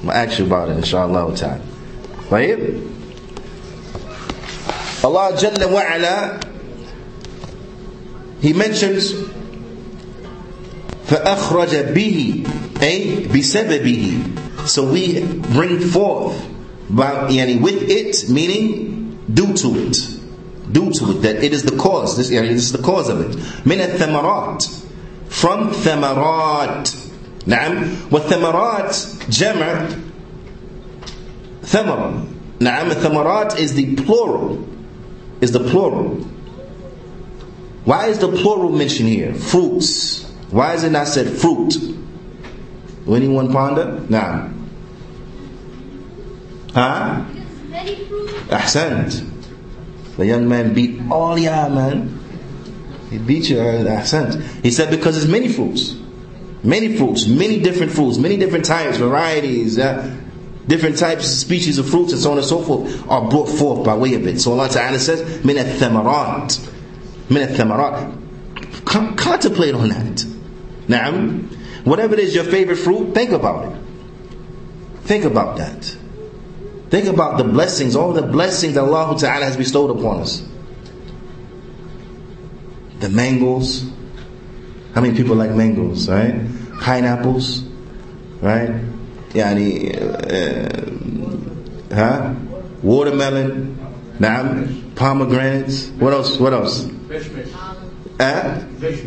I'm gonna ask you about it, inshallah ta'ala. Right? Allah Jalla wa ala, He mentions فأخرج به أي بسببه so we bring forth by, yani, with it meaning due to it due to it that it is the cause this, yani, this is the cause of it من الثمرات from ثمرات نعم والثمرات جمع ثمرة نعم الثمرات is the plural is the plural why is the plural mentioned here fruits why is it not said fruit? Will anyone ponder? Now. Huh? Ahsant. The young man beat all y'all, man. He beat you, uh, ahsant. He said because it's many fruits. Many fruits, many different fruits, many different types, varieties, uh, different types, species of fruits, and so on and so forth, are brought forth by way of it. So Allah Ta'ala says, min al-thamarat. Min al-thamarat. Contemplate on that. Now, whatever it is your favorite fruit, think about it. Think about that. Think about the blessings, all the blessings that Allah Ta'ala has bestowed upon us. The mangoes. How many people like mangoes, right? Pineapples, right? Yani, uh, huh? Watermelon, naam, pomegranates. What else? What else?
Fish
Uh?
Fish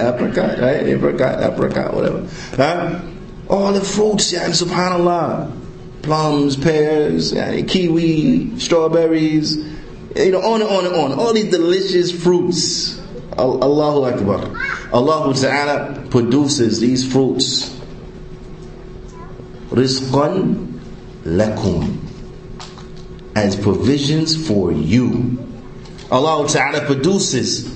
apricot, right? Apricot, apricot, whatever. Huh? All the fruits, yeah, subhanAllah. Plums, pears, yeah, kiwi, strawberries, you know, on and on and on. All these delicious fruits. Allahu Akbar. Allah Ta'ala produces these fruits. Rizqan lakum. As provisions for you. Allah Ta'ala produces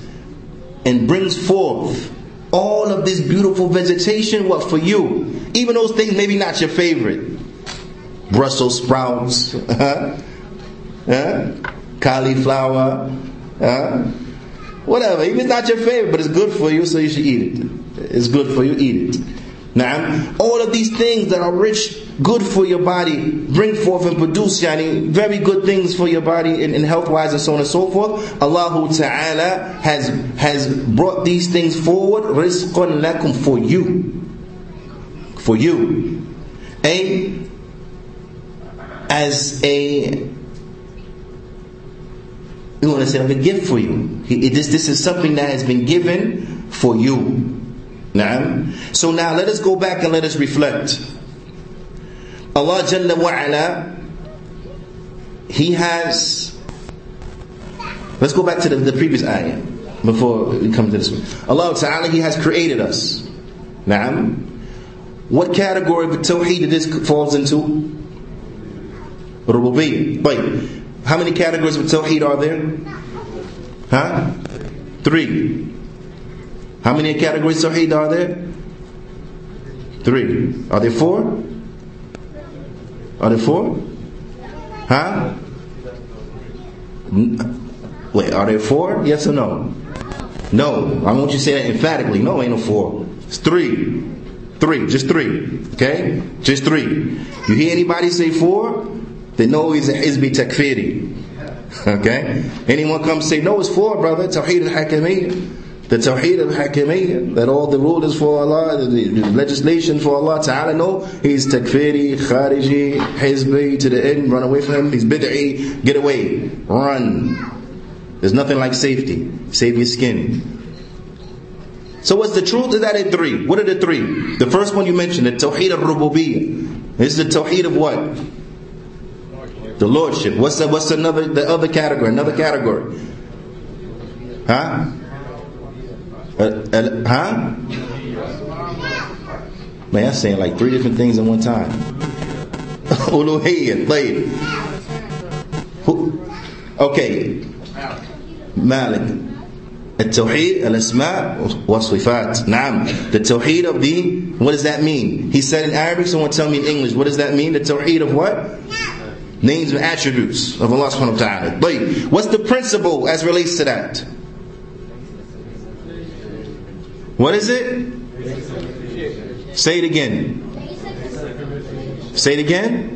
and brings forth all of this beautiful vegetation, what for you? Even those things maybe not your favorite. Brussels sprouts, [LAUGHS] huh? Huh? cauliflower, huh? whatever. Even if it's not your favorite, but it's good for you, so you should eat it. It's good for you, eat it. Now, all of these things that are rich, good for your body, bring forth and produce yani, very good things for your body and, in health wise and so on and so forth. Allah Ta'ala has, has brought these things forward, rizqan lakum for you. For you. A, as a, you want to say like a gift for you. This, this is something that has been given for you. Naam. So now let us go back and let us reflect. Allah Jalla wa'ala, He has. Let's go back to the, the previous ayah before we come to this one. Allah Ta'ala, He has created us. Naam. What category of Tawheed this falls into? Rububiyyah. Wait. How many categories of Tawheed are there? Huh? Three. How many categories of Tawheed are there? Three. Are there four? Are there four? Huh? Wait, are there four? Yes or no? No. I want you to say that emphatically. No, ain't no four. It's three. Three. Just three. Okay? Just three. You hear anybody say four? They know he's a Hizbi Takfiri. [LAUGHS] Okay? Anyone come say, no, it's four, brother. Tawheed al-Hakimiyyah the Tawheed of Hakimiyyah, that all the rule is for Allah, the, legislation for Allah Ta'ala, no, he's takfiri, khariji, hizbi, to the end, run away from him, he's bid'i, get away, run. There's nothing like safety, save your skin. So what's the truth of that in three? What are the three? The first one you mentioned, the Tawheed of Rububiyyah. This is the Tawheed of what? The Lordship. What's the, what's another, the other category, another category? Huh? Uh, huh? Man, I'm saying like three different things at one time. [LAUGHS] Uluhiyyah, طيب. Okay. Malik. التوحيد الأسماء والصفات نعم the tawheed of the what does that mean he said in Arabic someone tell me in English what does that mean the tawheed of what names and attributes of Allah subhanahu wa ta'ala but what's the principle as relates to that what is it? Say it again. Say it again.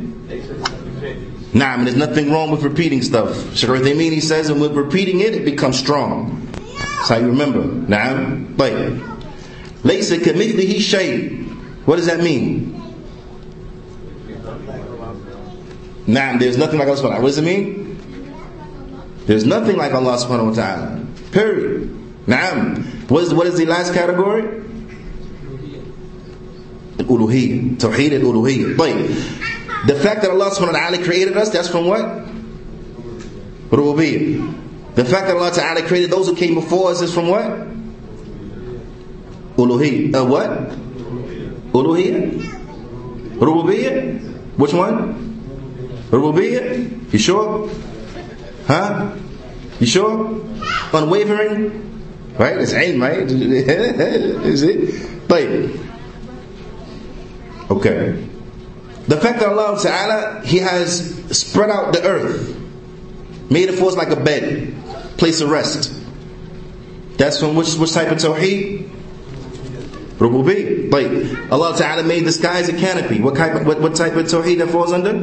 Nah, I mean, there's nothing wrong with repeating stuff. Sure, they mean he says, and with repeating it, it becomes strong. That's how you remember. Nah, but Laysa kamithlihi shay. What does that mean? Nah, there's nothing like Allah subhanahu wa ta'ala. What does it mean? There's nothing like Allah subhanahu wa ta'ala. Period. Nah. What is, what is the last category? Al-uluhiyyah. Tawheed al-uluhiyyah. طيب. The fact that Allah subhanahu wa ta'ala created us, that's from what? Rububiyyah. The fact that Allah Ta'ala created those who came before us is from what? Uluhiyyah. Uh, what? Uluhiyyah? Rububiyyah? Which one? Rububiyyah? You sure? Huh? You sure? Unwavering? Right? It's ilm, right? is it? طيب. Okay. The fact that Allah Ta'ala, He has spread out the earth, made it for us like a bed place of rest. That's from which, which type of tawheed? Rububi. Like Allah Ta'ala made the sky as a canopy. What type of, what, what type of tawheed that falls under?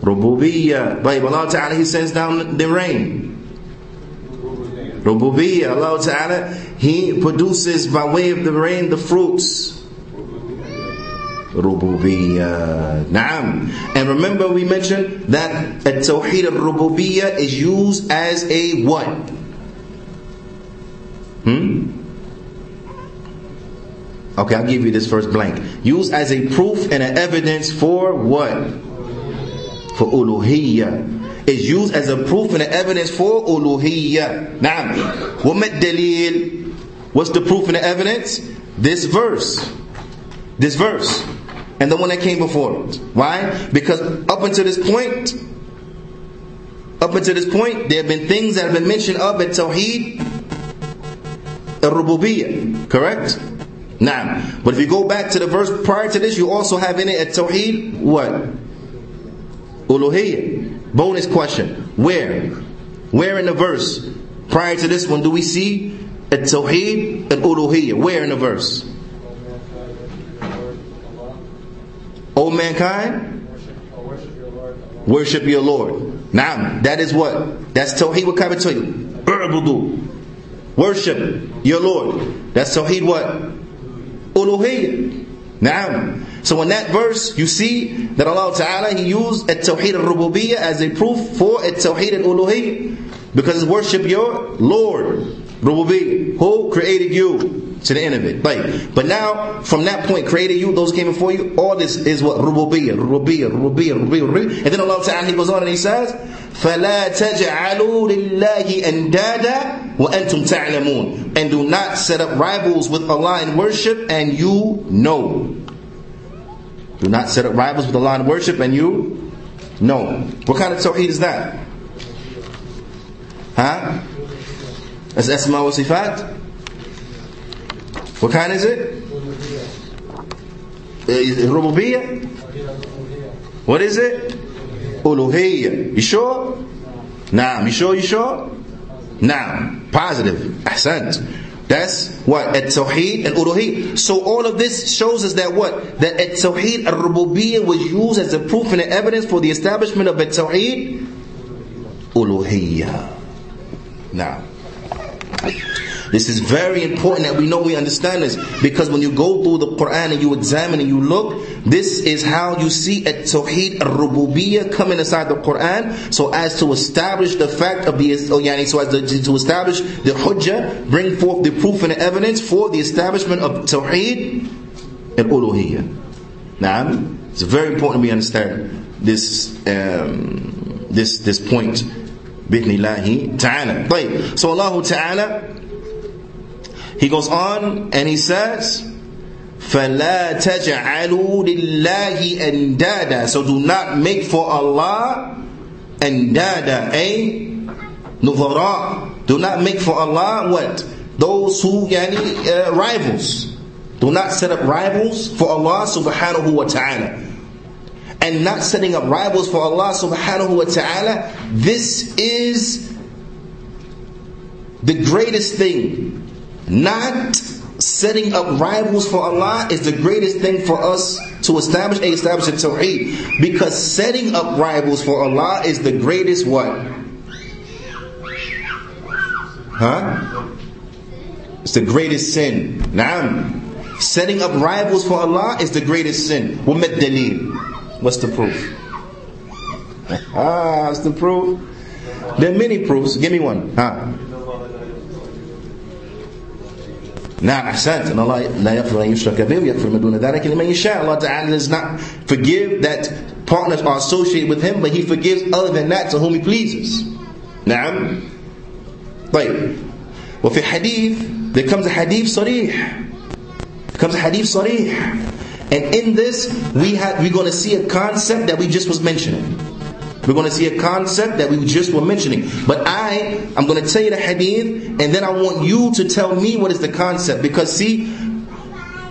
Rububiyya. Like Allah Ta'ala He sends down the rain. Rububiyya. Allah Ta'ala He produces by way of the rain the fruits. Rububiyyah. Naam. And remember we mentioned that a Tawheed of Rububiyyah is used as a what? Hmm? Okay, I'll give you this first blank. Used as a proof and an evidence for what? For uluhiyyah. Is used as a proof and an evidence for uluhiyyah. Naam. What dalil? What's the proof and the evidence? This verse. This verse and the one that came before it. Why? Because up until this point, up until this point, there have been things that have been mentioned of at Tawheed al-Rububiyyah. Correct? Now, but if you go back to the verse prior to this, you also have in it at Tawheed what? Uluhiyyah. Bonus question. Where? Where in the verse prior to this one do we see at Tawheed and Uluhiyyah? Where in the verse? O mankind, worship your Lord. Now, that is what? That's Tawheed what kind of Tawheed? Worship your Lord. That's Tawheed what? Uluhiyyah. Now, so in that verse, you see that Allah Ta'ala, He used at Tawheed al-Rububiyyah as a proof for at Tawheed al-Uluhiyyah. Because it's worship your Lord. Rububiyyah. Who created you? to the end of it. Like, but now, from that point, created you, those came before you, all this is what? Rububiyyah, Rububiyyah, Rububiyyah, Rububiyyah. And then Allah Ta'ala, He goes on and He says, فَلَا تَجْعَلُوا لِلَّهِ أَنْدَادًا وَأَنْتُمْ تَعْلَمُونَ And do not set up rivals with Allah in worship and you know. Do not set up rivals with Allah in worship and you know. What kind of tawheed is that? Huh? That's Asma wa Sifat? What kind is it? Rububiyyah? What is it? Uluhiyyah. You sure? Naam. You sure? You sure? Naam. Positive. Ahsant. That's what? At Tawheed and Uluhiyyah. So all of this shows us that what? That at Tawheed al Rububiyyah was used as a proof and evidence for the establishment of at Tawheed Uluhiyyah. Now. This is very important that we know we understand this because when you go through the Quran and you examine and you look, this is how you see at Tawheed al-Rububiyyah coming inside the Quran so as to establish the fact of the, oh, yani, so as to, to establish the Hujjah, bring forth the proof and the evidence for the establishment of Tawheed al-Uluhiyyah. Now, it's very important we understand this, um, this, this point. بإذن ta'ala. So Allah Ta'ala he goes on and he says, فَلَا تَجْعَلُوا لِلَّهِ أَنْدَادًا So do not make for Allah أَنْدَادًا A Nuzara. Do not make for Allah what? Those who yani, uh, rivals. Do not set up rivals for Allah subhanahu wa ta'ala. And not setting up rivals for Allah subhanahu wa ta'ala, this is the greatest thing. not setting up rivals for Allah is the greatest thing for us to establish a establish a tawheed. Because setting up rivals for Allah is the greatest what? Huh? It's the greatest sin. Naam. Setting up rivals for Allah is the greatest sin. What's the proof? Ah, what's the proof? There are many proofs. Give me one. Huh? نعم أحسنت إن الله لا يغفر أن يشرك به ويغفر ما دون ذلك لمن يشاء Allah Ta'ala does not forgive that partners are associated with Him but He forgives other than that to whom He pleases نعم طيب وفي حديث there comes a hadith صريح comes a hadith sarih. And in this, we have, we're going to see a concept that we just was mentioning. We're going to see a concept that we just were mentioning. But I, I'm going to tell you the hadith, and then I want you to tell me what is the concept. Because see,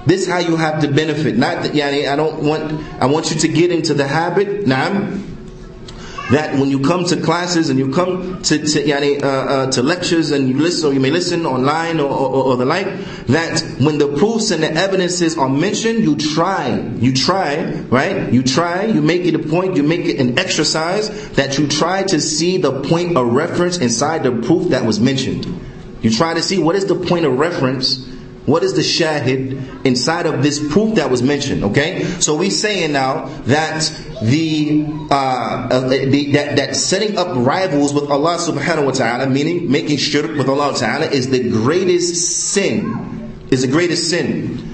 this is how you have the benefit. Not that, yani, I don't want, I want you to get into the habit. Now, that when you come to classes and you come to to, yani, uh, uh, to lectures and you listen or you may listen online or, or, or, the like that when the proofs and the evidences are mentioned you try you try right? You try you make it a point you make it an exercise that you try to see the point of reference inside the proof that was mentioned. You try to see what is the point of reference what is the shahid inside of this proof that was mentioned? Okay, so we saying now that the, uh, uh, the that, that setting up rivals with Allah Subhanahu wa Taala, meaning making shirk with Allah Taala, is the greatest sin. Is the greatest sin.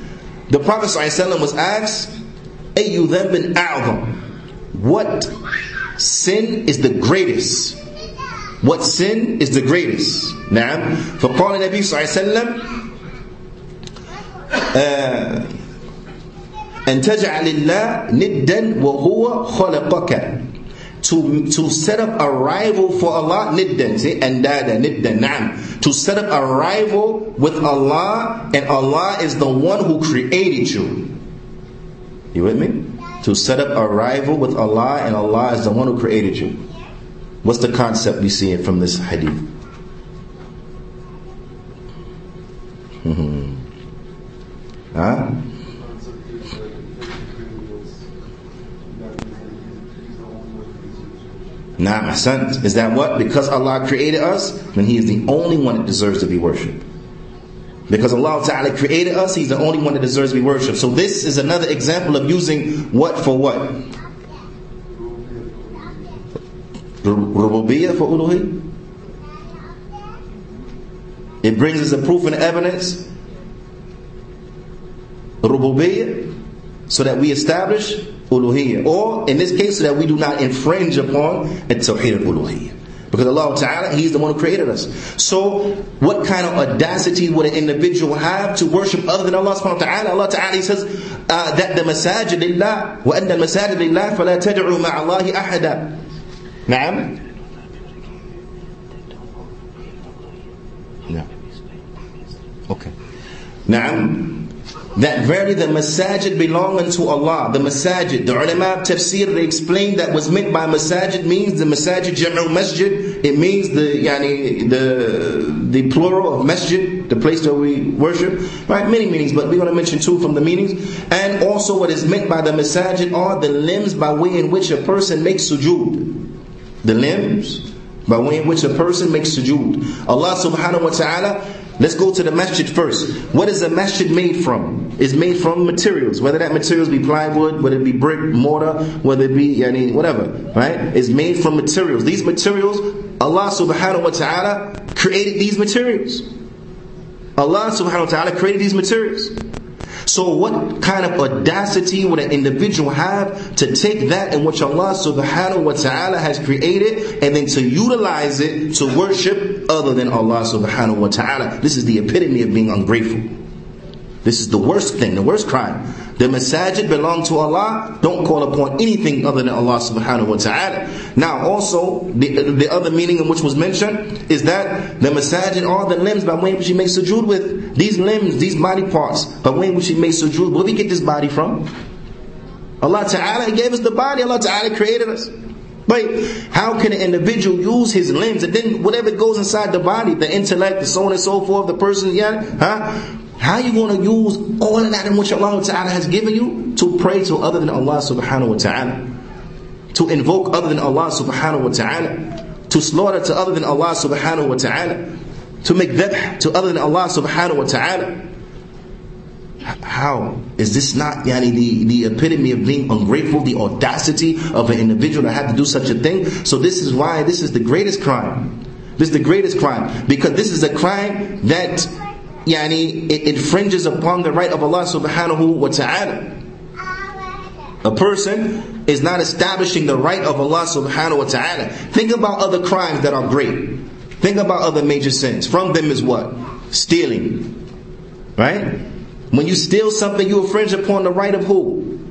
The Prophet ﷺ was asked, "Ayu dhanbin a'zam?" What sin is the greatest? What sin is the greatest? نعم فقال النبي صلى الله عليه وسلم أن تجعل الله ندا وهو خلقك to to set up a rival for Allah niddan see andada niddan na'am to set up a rival with Allah and Allah is the one who created you you with me to set up a rival with Allah and Allah is the one who created you what's the concept we see from this hadith mm-hmm. Huh? Nah, son, is that what? Because Allah created us, then He is the only one that deserves to be worshipped. Because Allah Ta'ala created us, He's the only one that deserves to be worshipped. So this is another example of using what for what? Rububiyyah for uluhi. It brings us a proof and evidence rububiyyah so that we establish uluhiyyah. Or in this case, so that we do not infringe upon at tawheed uluhiyyah. Because Allah Ta'ala, He's the one who created us. So what kind of audacity would an individual have to worship other than Allah subhanahu wa ta'ala? Allah Ta'ala says uh, that the masajid lillah, wa anna the masajid lillah, fala tad'u ma'allahi ahada. Na'am? No. Okay. Na'am? That verily the masajid belong unto Allah. The masajid, the ulama of tafsir, they explained that was meant by masajid means the masajid jam'u masjid. It means the yani the the plural of masjid, the place where we worship. Right, many meanings, but we're going to mention two from the meanings. And also, what is meant by the masajid are the limbs by way in which a person makes sujood. The limbs by way in which a person makes sujood. Allah Subhanahu wa Taala Let's go to the masjid first. What is the masjid made from? It's made from materials. Whether that materials be plywood, whether it be brick, mortar, whether it be yani, whatever, right? It's made from materials. These materials, Allah subhanahu wa ta'ala created these materials. Allah subhanahu wa ta'ala created these materials. So what kind of audacity would an individual have to take that in which Allah subhanahu wa ta'ala has created and then to utilize it to worship other than Allah subhanahu wa ta'ala? This is the epitome of being ungrateful. This is the worst thing, the worst crime. The masajid belong to Allah. Don't call upon anything other than Allah subhanahu wa ta'ala. Now also, the, the other meaning in which was mentioned is that the masajid are the limbs by which He makes sujood with. These limbs, these body parts, by which He makes sujood. Where do we get this body from? Allah Ta'ala gave us the body. Allah Ta'ala created us. But how can an individual use his limbs and then whatever goes inside the body, the intellect, the so on and so forth, the person, yeah, huh? How are you going to use all of that in which Allah Ta'ala has given you to pray to other than Allah Subhanahu wa Ta'ala? To invoke other than Allah Subhanahu wa Ta'ala? To slaughter to other than Allah Subhanahu wa Ta'ala? To make dhabh to other than Allah Subhanahu wa Ta'ala? How is this not yani, the, the epitome of being ungrateful, the audacity of an individual to have to do such a thing? So this is why this is the greatest crime. This is the greatest crime. Because this is a crime that yani, it infringes upon the right of Allah subhanahu wa ta'ala. A person is not establishing the right of Allah subhanahu wa ta'ala. Think about other crimes that are great. Think about other major sins. From them is what? Stealing. Right? When you steal something, you infringe upon the right of who?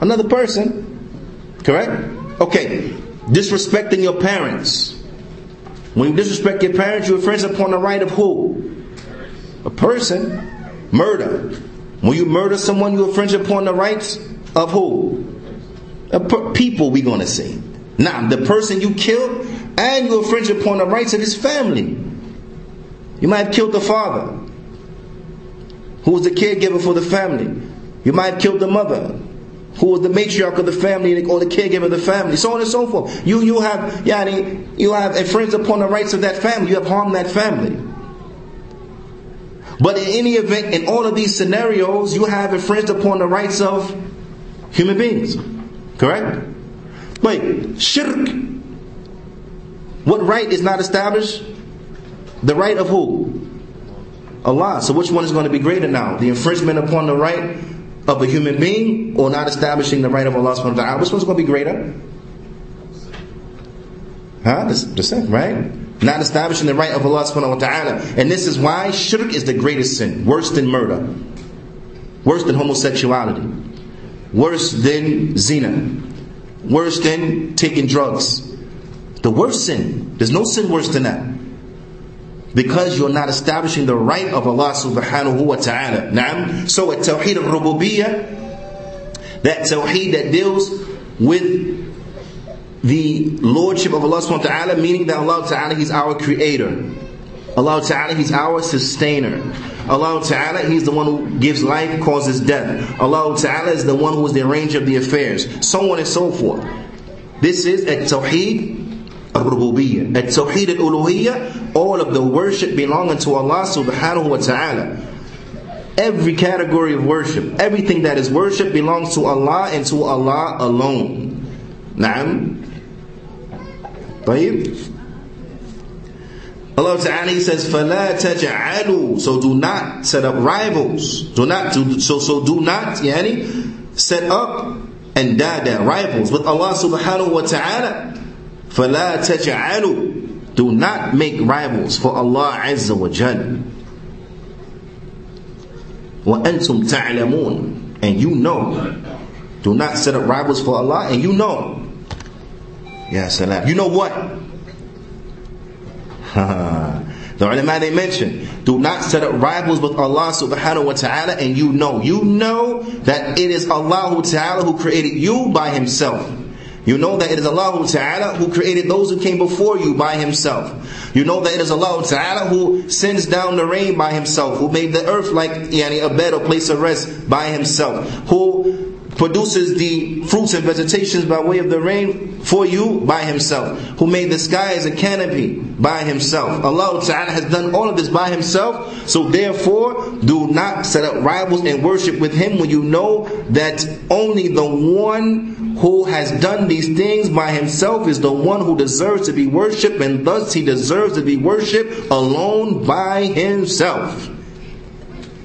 Another person. Correct? Okay. Disrespecting your parents. When you disrespect your parents, you infringe upon the right of who? A person. Murder. When you murder someone, you infringe upon the rights of who? Per- people, we're going to say. Now, the person you killed, and you infringe upon the rights of his family. You might have killed the father, who was the caregiver for the family. You might have killed the mother, who was the matriarch of the family or the caregiver of the family, so on and so forth. You you have yani, you have infringed upon the rights of that family. You have harmed that family. But in any event, in all of these scenarios, you have infringed upon the rights of human beings. Correct? Wait, shirk. What right is not established? The right of who? Allah. So which one is going to be greater now? The infringement upon the right of a human being or not establishing the right of Allah subhanahu wa ta'ala? Which one's going to be greater? Huh? The, the second, right? Not establishing the right of Allah subhanahu wa ta'ala. And this is why shirk is the greatest sin. Worse than murder. Worse than homosexuality. Worse than zina. Worse than taking drugs. The worst sin. There's no sin worse than that. Because you're not establishing the right of Allah subhanahu wa ta'ala. Naam. So at Tawheed al-Rububiyyah, that Tawheed that deals with the Lordship of Allah subhanahu wa ta'ala, meaning that Allah ta'ala, He's our creator. Allah ta'ala, He's our sustainer. Allah ta'ala, He's the one who gives life, causes death. Allah ta'ala is the one who is the arranger of the affairs. So on and so forth. This is at Tawheed الربوبية. التوحيد الألوهية all of the worship belonging to Allah subhanahu wa ta'ala. Every category of worship everything that is worship belongs to Allah and to Allah alone. نعم طيب Allah Ta'ala says, فَلَا تَجْعَلُوا So do not set up rivals. Do not, do, so, so do not, yani, set up andada rivals with Allah Subhanahu Wa Ta'ala. فَلَا تَجْعَلُوا Do not make rivals for Allah Azza wa Jal. وَأَنْتُمْ تَعْلَمُونَ And you know. Do not set up rivals for Allah and you know. Ya salam. You know what? [LAUGHS] the ulama they mention, do not set up rivals with Allah subhanahu wa ta'ala and you know. You know that it is Allah ta'ala who created you by himself. You know that it is Allah Ta'ala who created those who came before you by Himself. You know that it is Allah Ta'ala who sends down the rain by Himself, who made the earth like yani, a bed or place of rest by Himself, who produces the fruits and vegetations by way of the rain for you by himself who made the sky as a canopy by himself Allah Ta'ala has done all of this by himself so therefore do not set up rivals and worship with him when you know that only the one who has done these things by himself is the one who deserves to be worshipped, and thus he deserves to be worshipped alone by himself.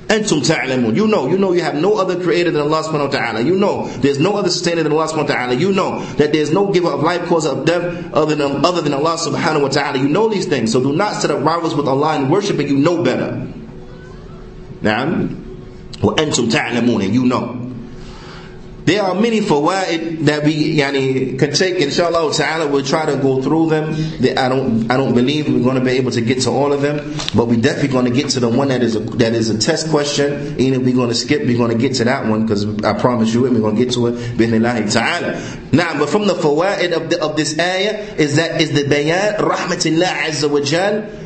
Antum. You know, you know you have no other creator than Allah subhanahu wa ta'ala. You know there's no other sustainer than Allah subhanahu wa ta'ala. You know that there's no giver of life, cause of death other than, other than Allah subhanahu wa ta'ala. You know these things. So do not set up rivals with Allah and worship and you know better. Now, well, antum ta'lamun and you know. There are many fawaid that we yani, can take. Inshallah ta'ala, we'll try to go through them. I don't, I don't believe we're going to be able to get to all of them, but we're definitely going to get to the one that is a, that is a test question. Even if we're going to skip, we're going to get to that one because I promise you, we're going to get to it. Bismillah ta'ala. Now, but from the fawaid of, the, of this ayah is that is the bayan rahmatillah azza wa jal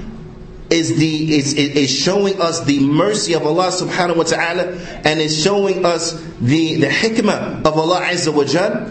is the is, is showing us the mercy of Allah subhanahu wa ta'ala and is showing us the, the hikmah of Allah Azza wa Jal.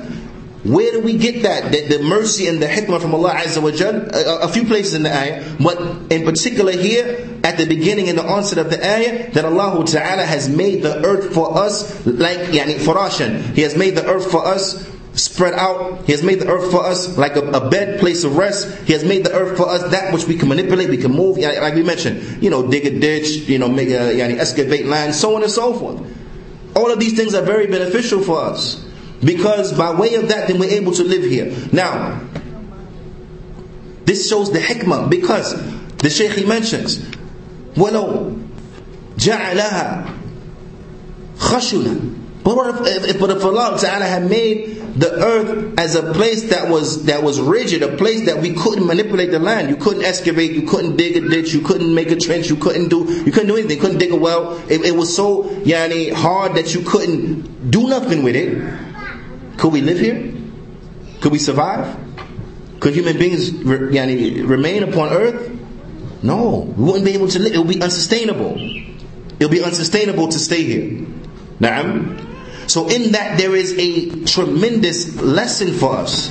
Where do we get that? The, the mercy and the hikmah from Allah Azza wa Jal? A, a, few places in the ayah, but in particular here, at the beginning and the onset of the ayah, that Allah Ta'ala has made the earth for us like yani farashan. He has made the earth for us spread out. He has made the earth for us like a, a, bed, place of rest. He has made the earth for us that which we can manipulate, we can move. Like we mentioned, you know, dig a ditch, you know, make a, yani, excavate land, so on and so forth. All of these things are very beneficial for us because by way of that, then we're able to live here. Now, this shows the hikmah because the Shaykh he mentions, وَلَوْ جَعَلَهَا خَشُنًا but what if, if, but if Allah Ta'ala had made the earth as a place that was that was rigid, a place that we couldn't manipulate the land. You couldn't excavate, you couldn't dig a ditch, you couldn't make a trench, you couldn't do you couldn't do anything, you couldn't dig a well. It, it was so yani hard that you couldn't do nothing with it. Could we live here? Could we survive? Could human beings yani, remain upon earth? No, we wouldn't be able to live. It would be unsustainable. It would be unsustainable to stay here. Naam. So in that there is a tremendous lesson for us.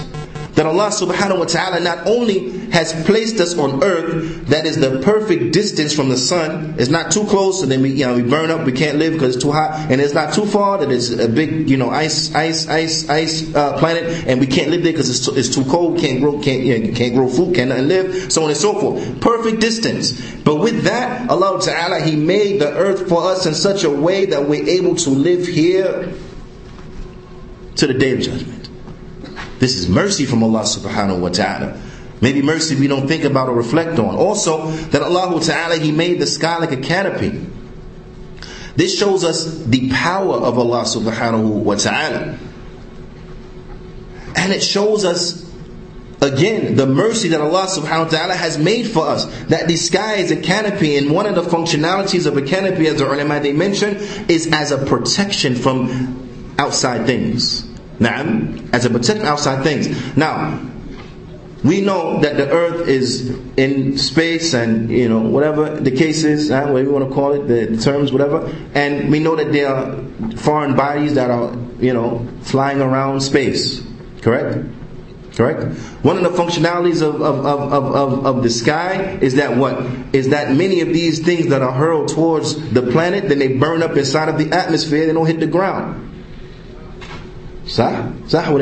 That Allah subhanahu wa ta'ala not only has placed us on earth that is the perfect distance from the sun. It's not too close and then we, you know, we burn up, we can't live because it's too hot. And it's not too far that it's a big, you know, ice, ice, ice, ice uh, planet and we can't live there because it's too, it's too cold, can't grow, can't, you know, can't grow food, can't live, so on and so forth. Perfect distance. But with that, Allah Ta'ala, He made the earth for us in such a way that we're able to live here to the day of judgment. This is mercy from Allah subhanahu wa ta'ala. Maybe mercy we don't think about or reflect on. Also, that Allah Ta'ala, He made the sky like a canopy. This shows us the power of Allah subhanahu wa ta'ala. And it shows us again the mercy that Allah subhanahu wa ta'ala has made for us. That the sky is a canopy, and one of the functionalities of a canopy, as the ulama they mentioned, is as a protection from outside things. Na'am, as a protection outside things. Now, we know that the earth is in space and you know whatever the case is whatever you want to call it the terms whatever. And we know that there are foreign bodies that are you know flying around space. Correct? Correct? One of the functionalities of, of, of, of, of the sky is that what? Is that many of these things that are hurled towards the planet then they burn up inside of the atmosphere they don't hit the ground Sah? Sah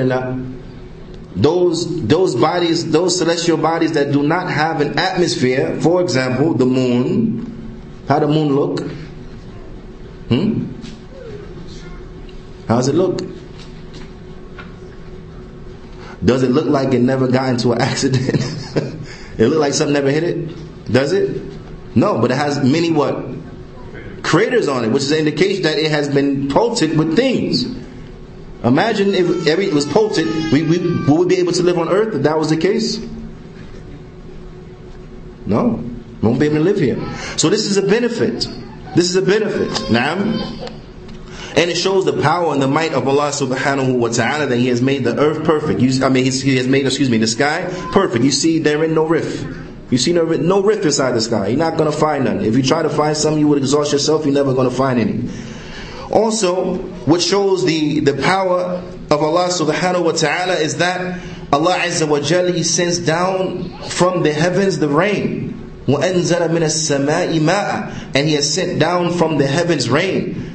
Those, those bodies, those celestial bodies that do not have an atmosphere, for example, the moon, how the moon look? Hmm? How's it look? Does it look like it never got into an [LAUGHS] accident? it look like something never hit it? Does it? No, but it has many what? Craters on it, which is an indication that it has been pelted with things. Imagine if every was polluted, we, we, would we be able to live on earth if that was the case? No. We won't be able to live here. So this is a benefit. This is a benefit. Now, and it shows the power and the might of Allah subhanahu wa ta'ala that He has made the earth perfect. You, I mean, He has made, excuse me, the sky perfect. You see there in no rift. You see no, no rift inside the sky. You're not going to find none. If you try to find some, you would exhaust yourself. You're never going to find any. Also, what shows the, the power of Allah subhanahu wa ta'ala is that Allah Azza wa Jalla He sends down from the heavens the rain. وَأَنزَلَ مِنَ السَّمَاءِ مَاءً And He has sent down from the heavens rain.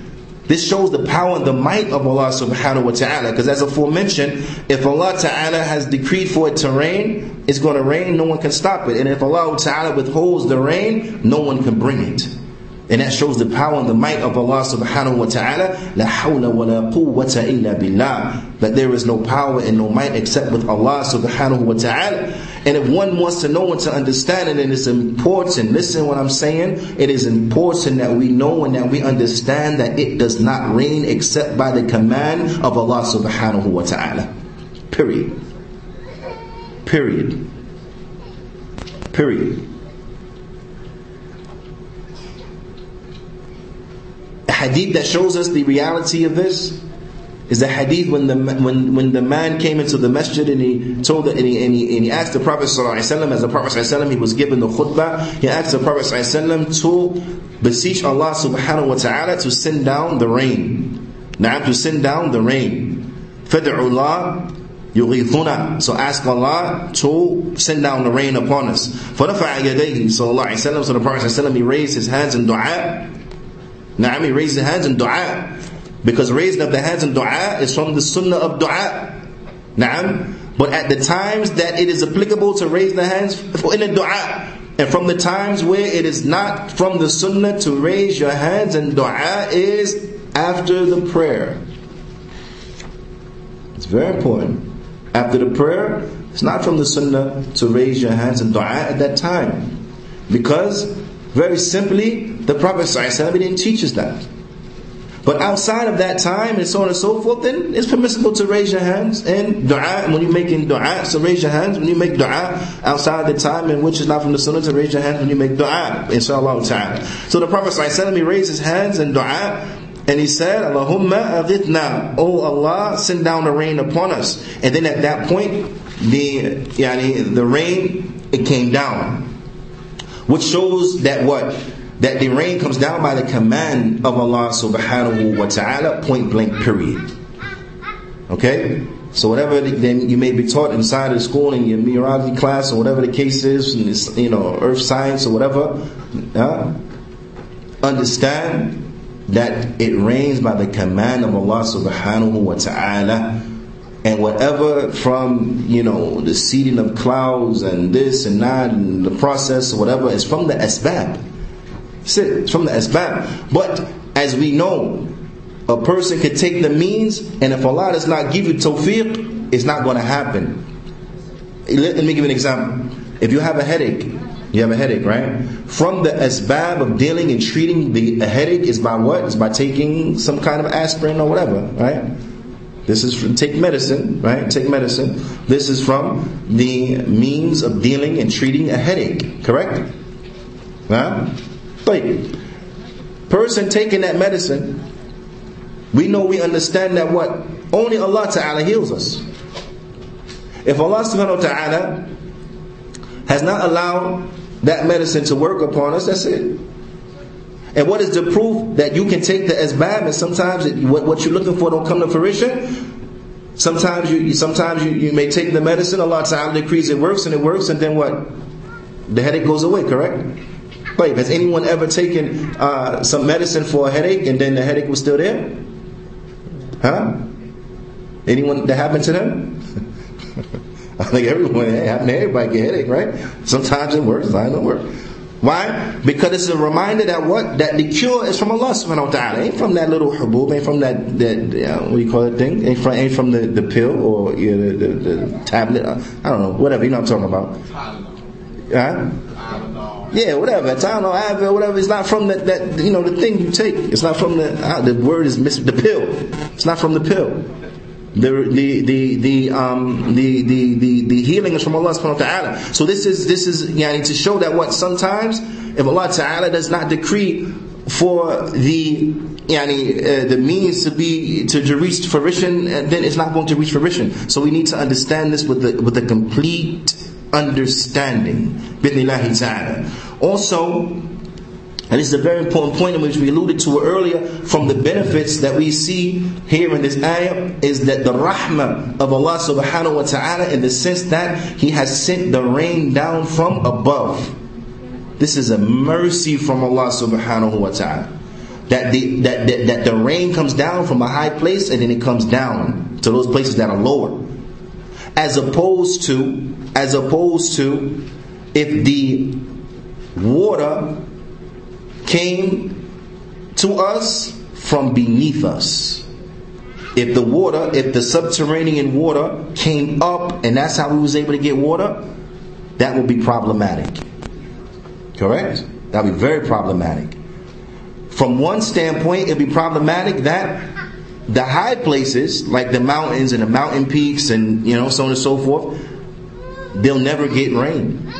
This shows the power and the might of Allah subhanahu wa ta'ala. Because as aforementioned, if Allah ta'ala has decreed for it to rain, it's going to rain, no one can stop it. And if Allah ta'ala withholds the rain, no one can bring it. And that shows the power and the might of Allah subhanahu wa ta'ala. La hawla wa la quwwata illa billah. That there is no power and no might except with Allah subhanahu wa ta'ala. And if one wants to know and to understand it, then it's important. Listen what I'm saying. It is important that we know and that we understand that it does not rain except by the command of Allah subhanahu wa ta'ala. Period. Period. Period. hadith that shows us the reality of this is the hadith when the when when the man came into the masjid and he told the, and, he, and, he, and he asked the Prophet ﷺ, as the Prophet ﷺ, he was given the khutbah, he asked the Prophet ﷺ to beseech Allah subhanahu wa ta'ala to send down the rain. Now to send down the rain. فَدْعُ اللَّهِ يغيثنا So ask Allah to send down the rain upon us. فَرَفَعَ يَدَيْهِ صلى الله عليه وسلم So the Prophet ﷺ, he raised his hands in dua. Now he raised his hands in dua. Because raising up the hands in dua is from the sunnah of dua. Naam. But at the times that it is applicable to raise the hands in a dua, and from the times where it is not from the sunnah to raise your hands in dua is after the prayer. It's very important. After the prayer, it's not from the sunnah to raise your hands in dua at that time. Because, very simply, the Prophet ﷺ didn't teach us that. But outside of that time and so on and so forth, then it's permissible to raise your hands and dua when you're making dua. So raise your hands when you make dua outside the time in which is not from the sunnah to raise your hands when you make dua. Inshallah ta'ala. So the Prophet ﷺ, he raised his hands in dua and he said, Allahumma aghithna. Oh Allah, send down the rain upon us. And then at that point, the, yani, the rain, it came down. Which shows that what? That the rain comes down by the command of Allah subhanahu wa ta'ala, point blank period. Okay? So whatever then you may be taught inside of school in your meteorology class or whatever the case is, and this, you know, earth science or whatever, uh, understand that it rains by the command of Allah subhanahu wa ta'ala and whatever from you know the seeding of clouds and this and that and the process or whatever is from the asbab it's from the asbab. But as we know, a person can take the means, and if Allah does not give you tawfiq, it's not going to happen. Let, me give an example. If you have a headache, you have a headache, right? From the asbab of dealing and treating the headache is by what? Is by taking some kind of aspirin or whatever, right? This is from take medicine, right? Take medicine. This is from the means of dealing and treating a headache, correct? Huh? طيب. Person taking that medicine, we know we understand that what? Only Allah Ta'ala heals us. If Allah subhanahu wa ta'ala has not allowed that medicine to work upon us, that's it. And what is the proof that you can take the asbab and sometimes it, what, what, you're looking for don't come to fruition? Sometimes you sometimes you, you may take the medicine, Allah Ta'ala decrees it works and it works and then what? The headache goes away, correct? Has anyone ever taken uh, some medicine for a headache and then the headache was still there? Huh? Anyone that happened to them? [LAUGHS] I think everyone it happened to everybody get headache, right? Sometimes it works, sometimes it don't work. Why? Because it's a reminder that what that the cure is from Allah subhanahu wa ta'ala. Ain't from that little habub, ain't from that that uh, what do you call it thing? Ain't from ain't from the, the pill or you know, the, the, the tablet. I don't know, whatever, you know what I'm talking about. Huh? Yeah, whatever. Tylenol, Advil, whatever. It's not from that, that you know the thing you take. It's not from the uh, the word is mis- the pill. It's not from the pill. The the the the um the the the, the healing is from Allah subhanahu wa ta'ala. So this is this is yani, to show that what sometimes if Allah Ta'ala does not decree for the yani, uh, the means to be to, to reach fruition, uh, then it's not going to reach fruition. So we need to understand this with the with the complete understanding. Also, and this is a very important point in which we alluded to earlier from the benefits that we see here in this ayah is that the rahmah of Allah subhanahu wa ta'ala in the sense that He has sent the rain down from above. This is a mercy from Allah subhanahu wa ta'ala. That the, that, that, that the rain comes down from a high place and then it comes down to those places that are lower. As opposed to as opposed to if the water came to us from beneath us. If the water, if the subterranean water came up and that's how we was able to get water, that will be problematic. Correct? That will be very problematic. From one standpoint, it'll be problematic that the high places, like the mountains and the mountain peaks and you know, so on and so forth, they'll never get rain.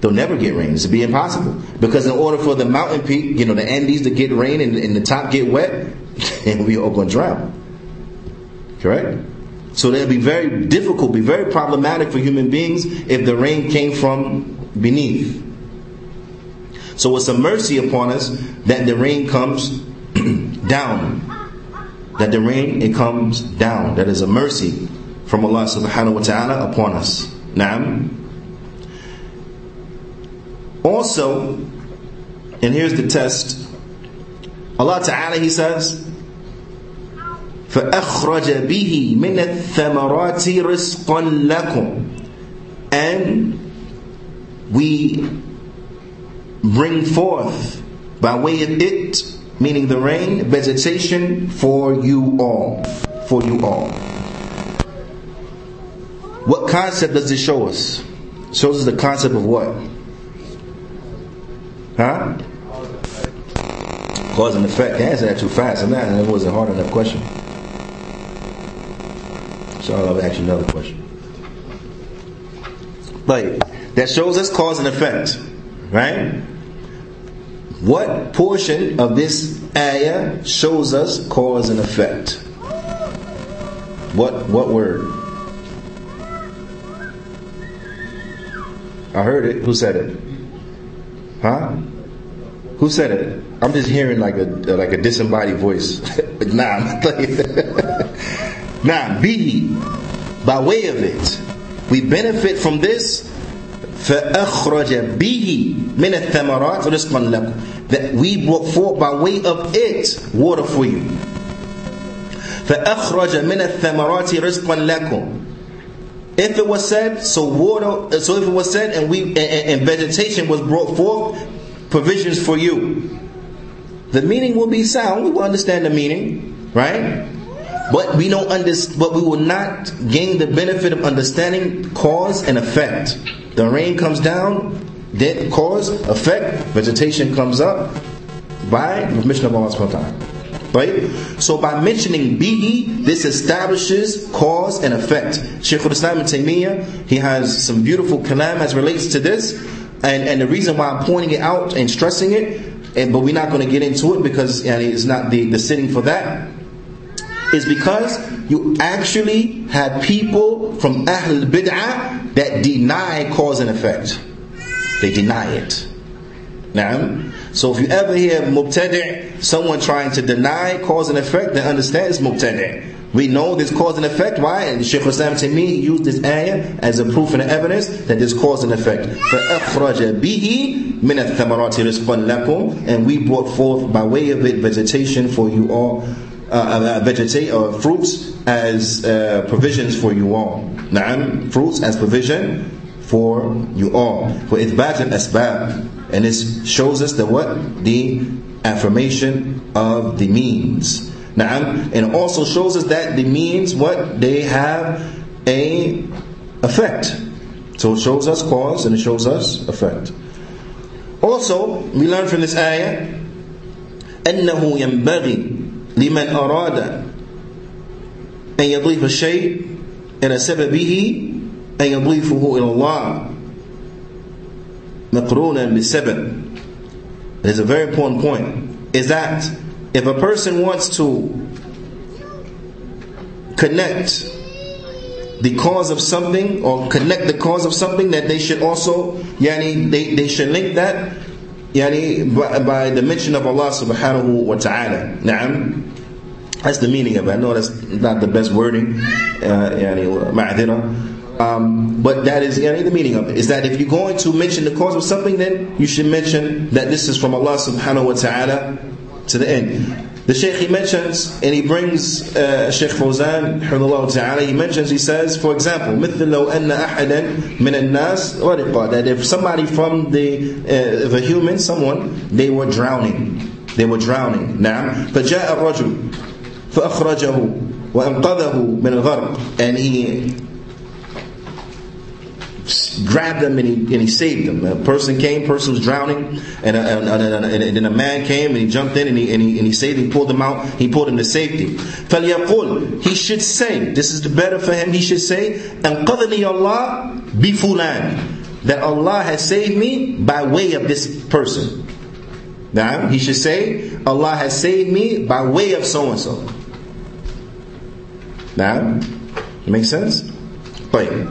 They'll never get rain. It's be impossible. Because in order for the mountain peak, you know, the Andes to get rain and, and the top get wet, [LAUGHS] and we all going to drown. Correct? So that'd be very difficult, be very problematic for human beings if the rain came from beneath. So it's a mercy upon us that the rain comes [CLEARS THROAT] down. That the rain it comes down. That is a mercy from Allah subhanahu wa ta'ala upon us. Now, also, and here's the test. Allah Ta'ala He says, فأخرج به من الثمرات رزقا لكم and we bring forth by way of it meaning the rain vegetation for you all for you all what concept does this show us? It shows us the concept of what? Huh? Cause and effect. I answered that too fast. And that it wasn't hard enough question. So I'll ask you another question. Like that shows us cause and effect right? What portion of this ayah shows us cause and effect? What what word? I heard it. Who said it? Huh? Who said it? I'm just hearing like a like a disembodied voice. [LAUGHS] nah, [LAUGHS] nah. Be by way of it, we benefit from this فأخرج به من الثمرات رزقا لكم that we brought forth by way of it water for you فأخرج من الثمرات رزقا لكم if it was said so water so if it was said and we and, and vegetation was brought forth provisions for you. The meaning will be sound. We will understand the meaning right? But we don't understand but we will not gain the benefit of understanding cause and effect. The rain comes down, then cause, effect, vegetation comes up by the permission of Allah subhanahu. Right? So by mentioning bihi, this establishes cause and effect. Shaykh al-Islam ibn Taymiyyah, he has some beautiful kalam as relates to this. And, and the reason why I'm pointing it out and stressing it, and, but we're not going to get into it because it's not the, the sitting for that, is because you actually had people from Ahl Bid'ah that deny cause and effect. They deny it. Now, so if you ever hear mubtadi', someone trying to deny cause and effect, then understand it's mubtadi'. We know this cause and effect. Why? And Shaykh Islam Taymiyyah used this ayah as a proof and evidence that this cause and effect. فَأَخْرَجَ بِهِ مِنَ الثَّمَرَاتِ رِزْقًا لَكُمْ And we brought forth by way of it vegetation for you all, uh, uh, uh vegetate uh, fruits as uh, provisions for you all. Na'am, fruits as provision for you all. For إِثْبَاتِ الْأَسْبَابِ And this shows us the what? The affirmation of the means. Na'am. And it also shows us that the means what? They have a effect. So it shows us cause and it shows us effect. Also, we learn from this ayah أنه ينبغي لمن أراد أن يضيف الشيء إلى سببه أن يضيفه إلى الله مقرونا بالسبب There's a very important point is that if a person wants to connect the cause of something or connect the cause of something that they should also yani they, they should link that yani by, by the mention of Allah subhanahu wa ta'ala. Naam. That's the meaning of it. I know that's not the best wording. Uh, yani, um, but that is yani, the meaning of it. Is that if you're going to mention the cause of something, then you should mention that this is from Allah subhanahu wa ta'ala to the end. The Shaykh he mentions, and he brings uh, Shaykh Fawzan, ta'ala, he mentions, he says, for example, مثل لو أن أحدا من الناس ورقا, that if somebody from the, uh, the human, someone, they were drowning. They were drowning. نعم. فجاء الرجل فأخرجه وأنقذه من الغرق. And he grabbed them and he, and he saved them. A person came, person was drowning, and, a, and, and, and, then a man came and he jumped in and he, and he, and he saved him, pulled them out, he pulled him to safety. فَلْيَقُلْ He should say, this is the better for him, he should say, أَنْقَذَنِي Allah بِفُلَانٍ That Allah has saved me by way of this person. Now, he should say, Allah has saved me by way of so and so. Now, make sense? Right.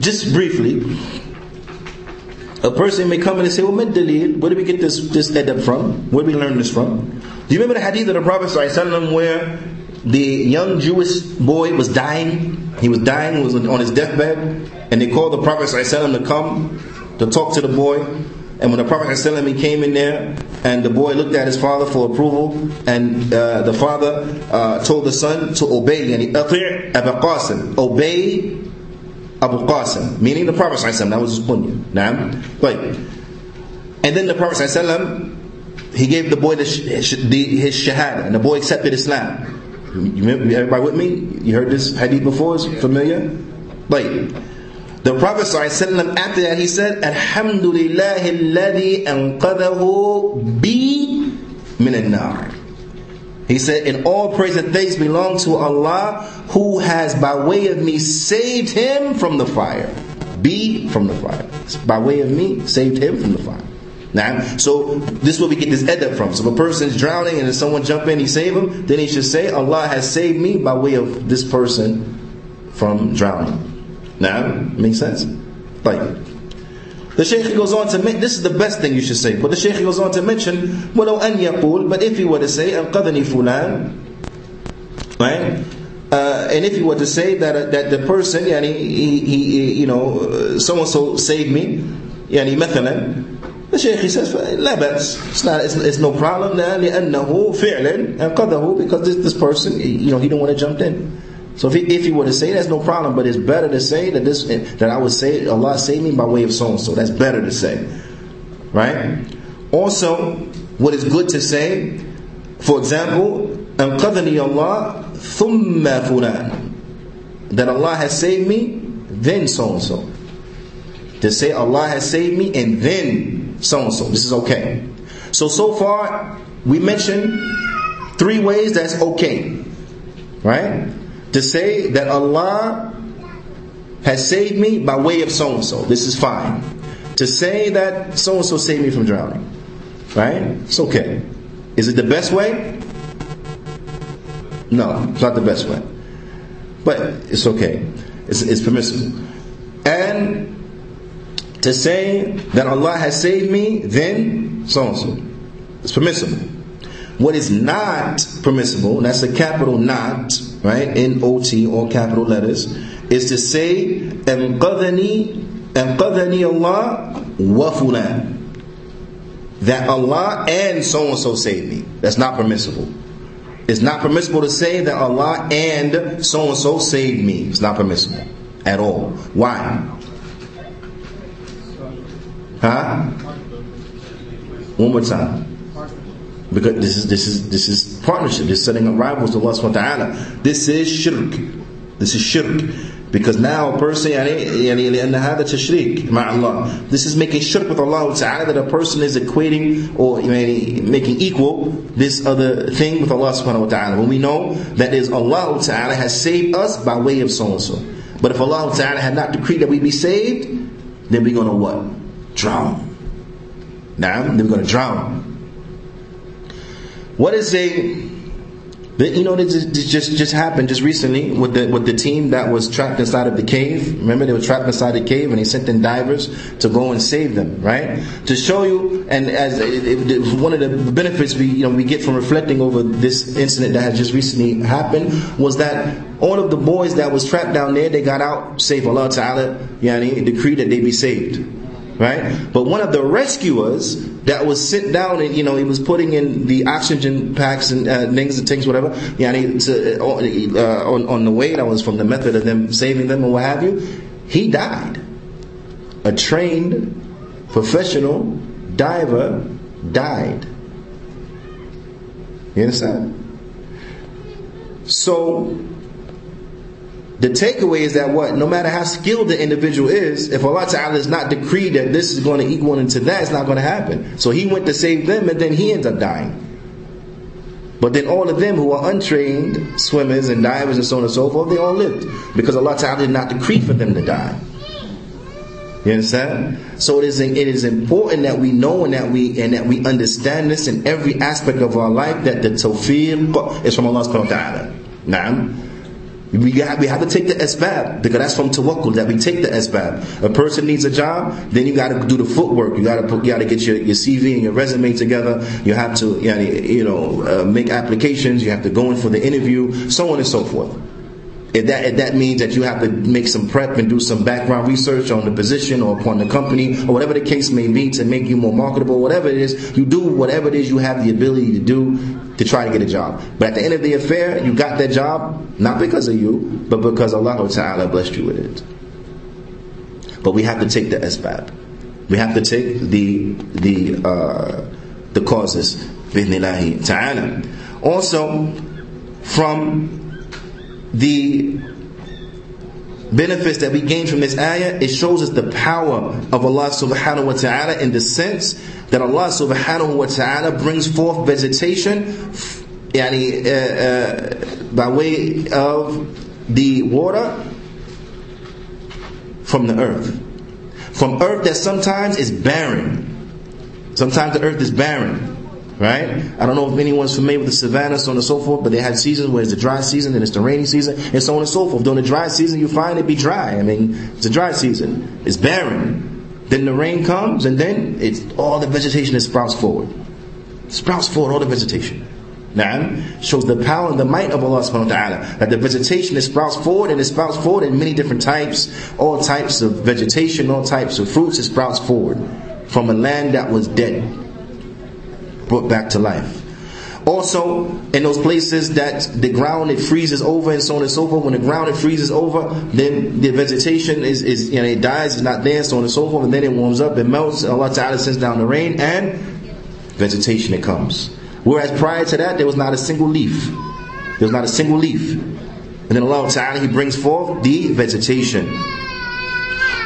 Just briefly, a person may come in and say, well, dalil, where do we get this, this adab from? Where do we learn this from? Do you remember the hadith of the Prophet ﷺ where the young Jewish boy was dying? He was dying, was on his deathbed, and they called the Prophet ﷺ to come to talk to the boy. And when the Prophet ﷺ, he came in there, and the boy looked at his father for approval, and uh, the father uh, told the son to obey, and he, obey Abu Qasim, meaning the Prophet that was his kunya. Naam? Right. And then the Prophet he gave the boy the, the, his shahada, and the boy accepted Islam. You, everybody with me? You heard this hadith before? Familiar? Right. The Prophet ﷺ, after that he said, Alhamdulillah alladhi anqadahu bi min al-nar. He said, "In all praise and thanks belong to Allah, who has by way of me saved him from the fire. Be from the fire. By way of me, saved him from the fire. Now, so this is where we get this adab from. So if a person is drowning and if someone jump in, and he save him, then he should say, Allah has saved me by way of this person from drowning. Now, makes sense? Like, the Shaykh goes on to mention, this is the best thing you should say, but the Shaykh goes on to mention, وَلَوْ أَنْ يَقُول But if he were to say, أَنْقَذَنِي فُلَانٍ Right? Uh, and if he were to say that uh, that the person, yani, he, he, you know, so and so saved me, yani, مثلا, the Shaykh he says, لا بأس, it's, not, it's, it's no problem, لأنه فعلا أنقذه because this, this person, you know, he don't want to jump in. So if he, if he were to say, that's no problem. But it's better to say that this that I would say Allah saved me by way of so and so. That's better to say, right? Also, what is good to say, for example, أنقذني Allah ثم فلان that Allah has saved me, then so and so. To say Allah has saved me and then so and so. This is okay. So so far we mentioned three ways that's okay, right? To say that Allah has saved me by way of so and so. This is fine. To say that so and so saved me from drowning. Right? It's okay. Is it the best way? No, it's not the best way. But it's okay. It's, it's permissible. And to say that Allah has saved me, then so and so. It's permissible. What is not permissible, and that's a capital not, right, in OT, all capital letters, is to say, "Anqadhani, anqadhani Allah wafula." That Allah and so and so saved me. That's not permissible. It's not permissible to say that Allah and so and so saved me. It's not permissible at all. Why? Huh? One more time. Because this is this is this is partnership. Is setting up rivals to Allah subhanahu wa ta'ala. This is shirk. This is shirk. Because now a person This is making shirk with Allah Ta'ala that a person is equating or making equal this other thing with Allah subhanahu wa ta'ala. When we know that is Allah Ta'ala has saved us by way of so and so. But if Allah Ta'ala had not decreed that we be saved, then we're gonna what? Drown. Now, then we're gonna drown. What is a you know, this just just happened just recently with the with the team that was trapped inside of the cave. Remember, they were trapped inside the cave, and he sent in divers to go and save them. Right to show you, and as it, it, one of the benefits we you know we get from reflecting over this incident that has just recently happened was that all of the boys that was trapped down there, they got out safe. Allah Taala, yani, decreed that they be saved right? But one of the rescuers that was sent down and you know he was putting in the oxygen packs and uh, things and things whatever, yeah, to, uh, uh, on on the way that was from the method of them saving them and what have you, he died. A trained professional diver died. You understand? So the takeaway is that what? No matter how skilled the individual is, if Allah Ta'ala has not decreed that this is going to equal into that, it's not going to happen. So he went to save them and then he ends up dying. But then all of them who are untrained swimmers and divers and so on and so forth, they all lived. Because Allah Ta'ala did not decree for them to die. You understand? So it is it is important that we know and that we and that we understand this in every aspect of our life that the tawfiq is from Allah subhanahu wa ta'ala. Now, we have, we have to take the asbab because that's from tawakkul that we take the asbab. A person needs a job, then you got to do the footwork. You got to you got to get your, your CV and your resume together. You have to you know uh, make applications. You have to go in for the interview, so on and so forth. If that, if that means that you have to make some prep and do some background research on the position or upon the company or whatever the case may be to make you more marketable, whatever it is, you do whatever it is you have the ability to do to try to get a job. But at the end of the affair, you got that job not because of you, but because Allah Ta'ala blessed you with it. But we have to take the asbab. We have to take the the uh, the causes. Ta'ala. Also, from the benefits that we gain from this ayah, it shows us the power of Allah subhanahu wa ta'ala in the sense that Allah subhanahu wa ta'ala brings forth vegetation yani, uh, uh, by way of the water from the earth. From earth that sometimes is barren. Sometimes the earth is barren. Right? I don't know if anyone's familiar with the savannah, so on and so forth, but they have seasons where it's the dry season and it's the rainy season, and so on and so forth. During the dry season, you find it be dry. I mean, it's a dry season. It's barren. Then the rain comes, and then it's all the vegetation that sprouts forward. Sprouts forward all the vegetation. Now, shows the power and the might of Allah subhanahu wa ta'ala. That the vegetation that sprouts forward and it sprouts forward in many different types, all types of vegetation, all types of fruits, it sprouts forward from a land that was dead brought back to life. Also, in those places that the ground it freezes over and so on and so forth, when the ground it freezes over, then the vegetation is, is you know, it dies, it's not there, so on and so forth, and then it warms up, it melts, and Allah Ta'ala sends down the rain, and vegetation it comes. Whereas prior to that, there was not a single leaf. There was not a single leaf. And then Allah Ta'ala, He brings forth the vegetation.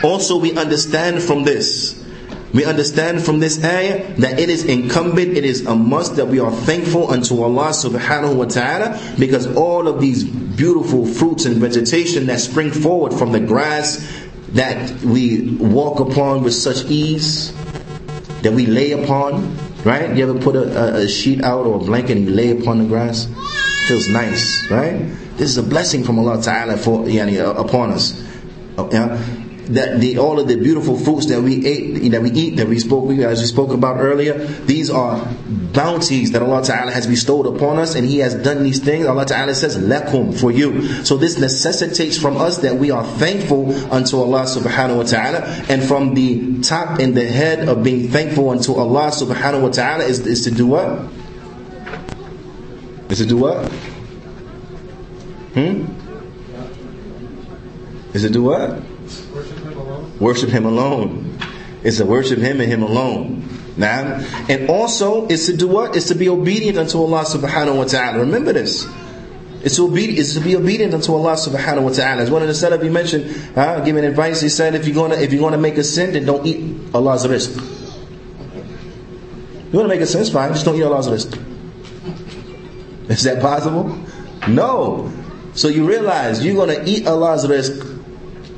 Also, we understand from this we understand from this ayah that it is incumbent, it is a must that we are thankful unto Allah subhanahu wa ta'ala because all of these beautiful fruits and vegetation that spring forward from the grass that we walk upon with such ease, that we lay upon, right? You ever put a, a sheet out or a blanket and you lay upon the grass? Feels nice, right? This is a blessing from Allah Ta'ala for, yani, upon us. Uh, yeah? That the all of the beautiful fruits that we ate that we eat that we spoke as we spoke about earlier these are bounties that Allah Ta'ala has bestowed upon us and He has done these things Allah Ta'ala says lakum for you so this necessitates from us that we are thankful unto Allah Subhanahu wa Ta'ala and from the top and the head of being thankful unto Allah Subhanahu wa Ta'ala is, is to do what? Is to do what? Hmm? Is to do what? Worship Him alone. It's to worship Him and Him alone. Now, and also it's to do what? It's to be obedient unto Allah subhanahu wa ta'ala. Remember this. It's to, be, it's to be obedient unto Allah subhanahu wa ta'ala. As one of the Salaf he mentioned, uh, giving advice, he said, if you're gonna if you're gonna make a sin, then don't eat Allah's rizq. You wanna make a sin, it's fine, just don't eat Allah's rizq. Is that possible? No. So you realize you're gonna eat Allah's rizq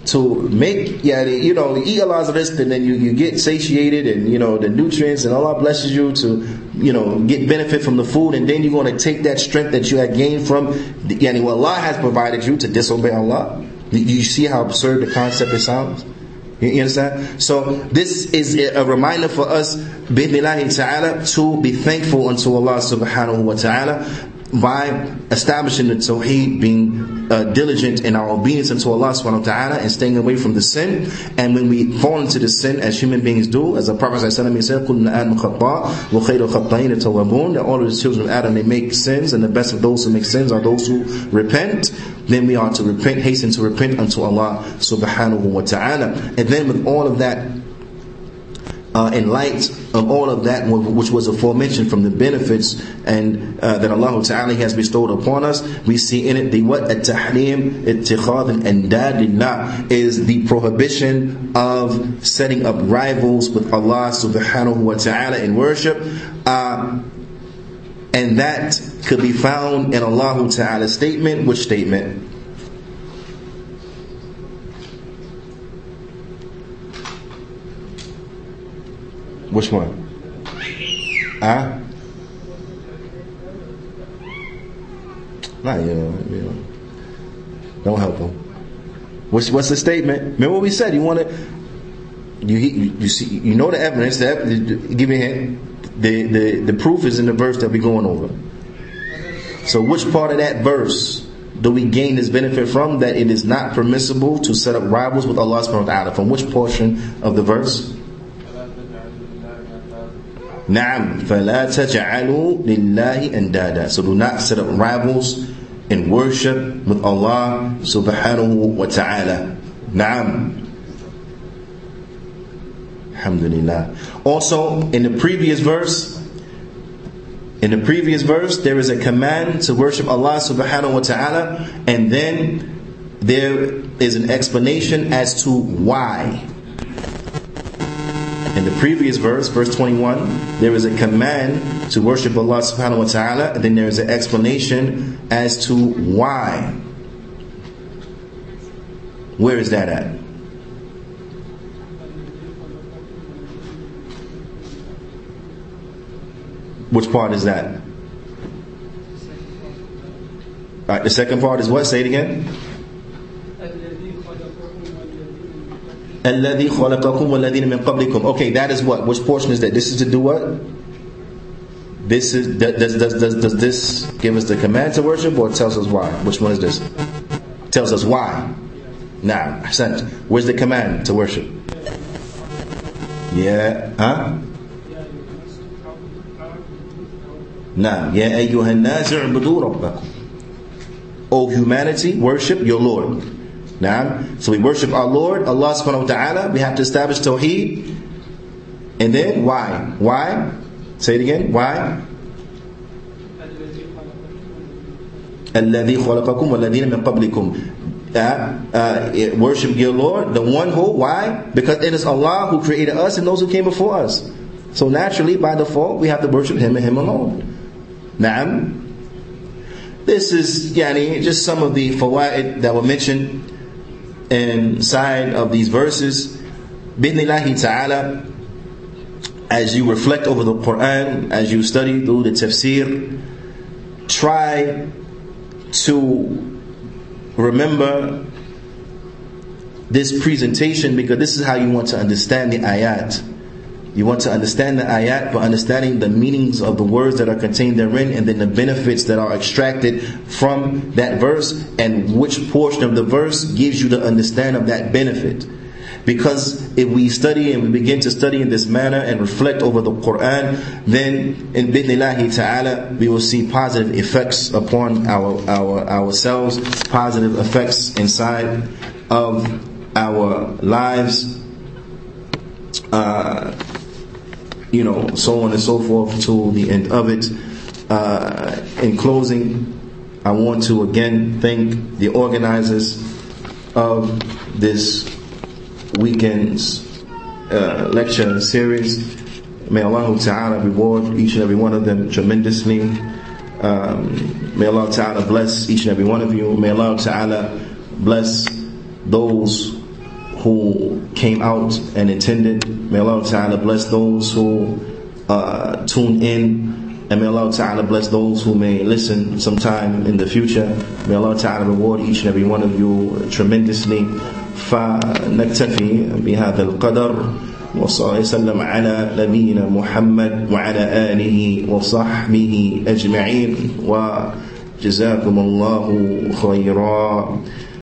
to make yeah you know eat Allah's rizq and then you, you get satiated and you know the nutrients and Allah blesses you to you know get benefit from the food and then you're going to take that strength that you had gained from yani what Allah has provided you to disobey Allah. You see how absurd the concept it sounds? You understand? So this is a reminder for us, bi'idhnillahi ta'ala, to be thankful unto Allah subhanahu wa ta'ala by establishing the tawheed, being uh, diligent in our obedience unto Allah subhanahu wa ta'ala and staying away from the sin. And when we fall into the sin as human beings do, as the Prophet said, that all of the children of Adam, they make sins, and the best of those who make sins are those who repent. Then we are to repent, hasten to repent unto Allah subhanahu wa ta'ala. And then with all of that uh, in light of all of that, which was aforementioned from the benefits and uh, that Allah Ta'ala has bestowed upon us, we see in it the what at-tahrim ittikhad and dadillah is the prohibition of setting up rivals with Allah Subhanahu wa Ta'ala in worship. Uh, and that could be found in Allah Ta'ala's statement. Which statement? Which one? Huh? Not you know, you know. Don't help him. What's what's the statement? Remember what we said? You want to you you see you know the evidence. That give me a hint. The the the proof is in the verse that we're going over. So which part of that verse do we gain this benefit from? That it is not permissible to set up rivals with Allah subhanahu wa ta'ala. From which portion of the verse? Naam, فَلَا تَجْعَلُوا لِلَّهِ أَنْدَادًا So do not set up rivals in worship with Allah subhanahu wa ta'ala. Naam. Alhamdulillah. Also, in the previous verse, in the previous verse, there is a command to worship Allah subhanahu wa ta'ala, and then there is an explanation as to why. in the previous verse, verse 21, there is a command to worship Allah subhanahu wa ta'ala, and then there is an explanation as to why. Where is that at? Which part is that? Alright, the second part is what? Say it again. الذي خلقكم والذين من قبلكم. Okay, that is what? Which portion is that? This is to do what? This is does does does does this give us the command to worship or tells us why? Which one is this? Tells us why. Now, sent. Where's the command to worship? Yeah, huh? Now, يا أيها الناس اعبدوا ربكم. O humanity, worship your Lord. Now, so we worship our Lord, Allah subhanahu wa ta'ala. We have to establish Tawheed. And then, why? Why? Say it again. Why? الذي خلقكم والذين من قبلكم uh, uh, worship your Lord, the one who, why? Because it is Allah who created us and those who came before us. So naturally, by default, we have to worship Him and Him alone. Naam. This is yani, just some of the fawaid that were mentioned inside of these verses. Bidnillahi ta'ala, as you reflect over the Quran, as you study through the tafsir, try to remember this presentation because this is how you want to understand the ayat. You want to understand the ayat by understanding the meanings of the words that are contained therein and then the benefits that are extracted from that verse and which portion of the verse gives you the understand of that benefit. Because if we study and we begin to study in this manner and reflect over the Quran, then in bidnillahi ta'ala, we will see positive effects upon our, our ourselves, positive effects inside of our lives. Uh, you know, so on and so forth to the end of it. Uh, in closing, I want to again thank the organizers of this weekend's uh, lecture series. May Allah Ta'ala reward each and every one of them tremendously. Um, may Allah Ta'ala bless each and every one of you. May Allah Ta'ala bless those who came out and attended. May Allah Ta'ala bless those who uh, tune in. And may Allah Ta'ala bless those who may listen sometime in the future. May Allah Ta'ala reward each and every one of you tremendously. فنكتفي بهذا القدر وصلى الله وسلم على نبينا محمد وعلى آله وصحبه أجمعين وجزاكم الله خيرا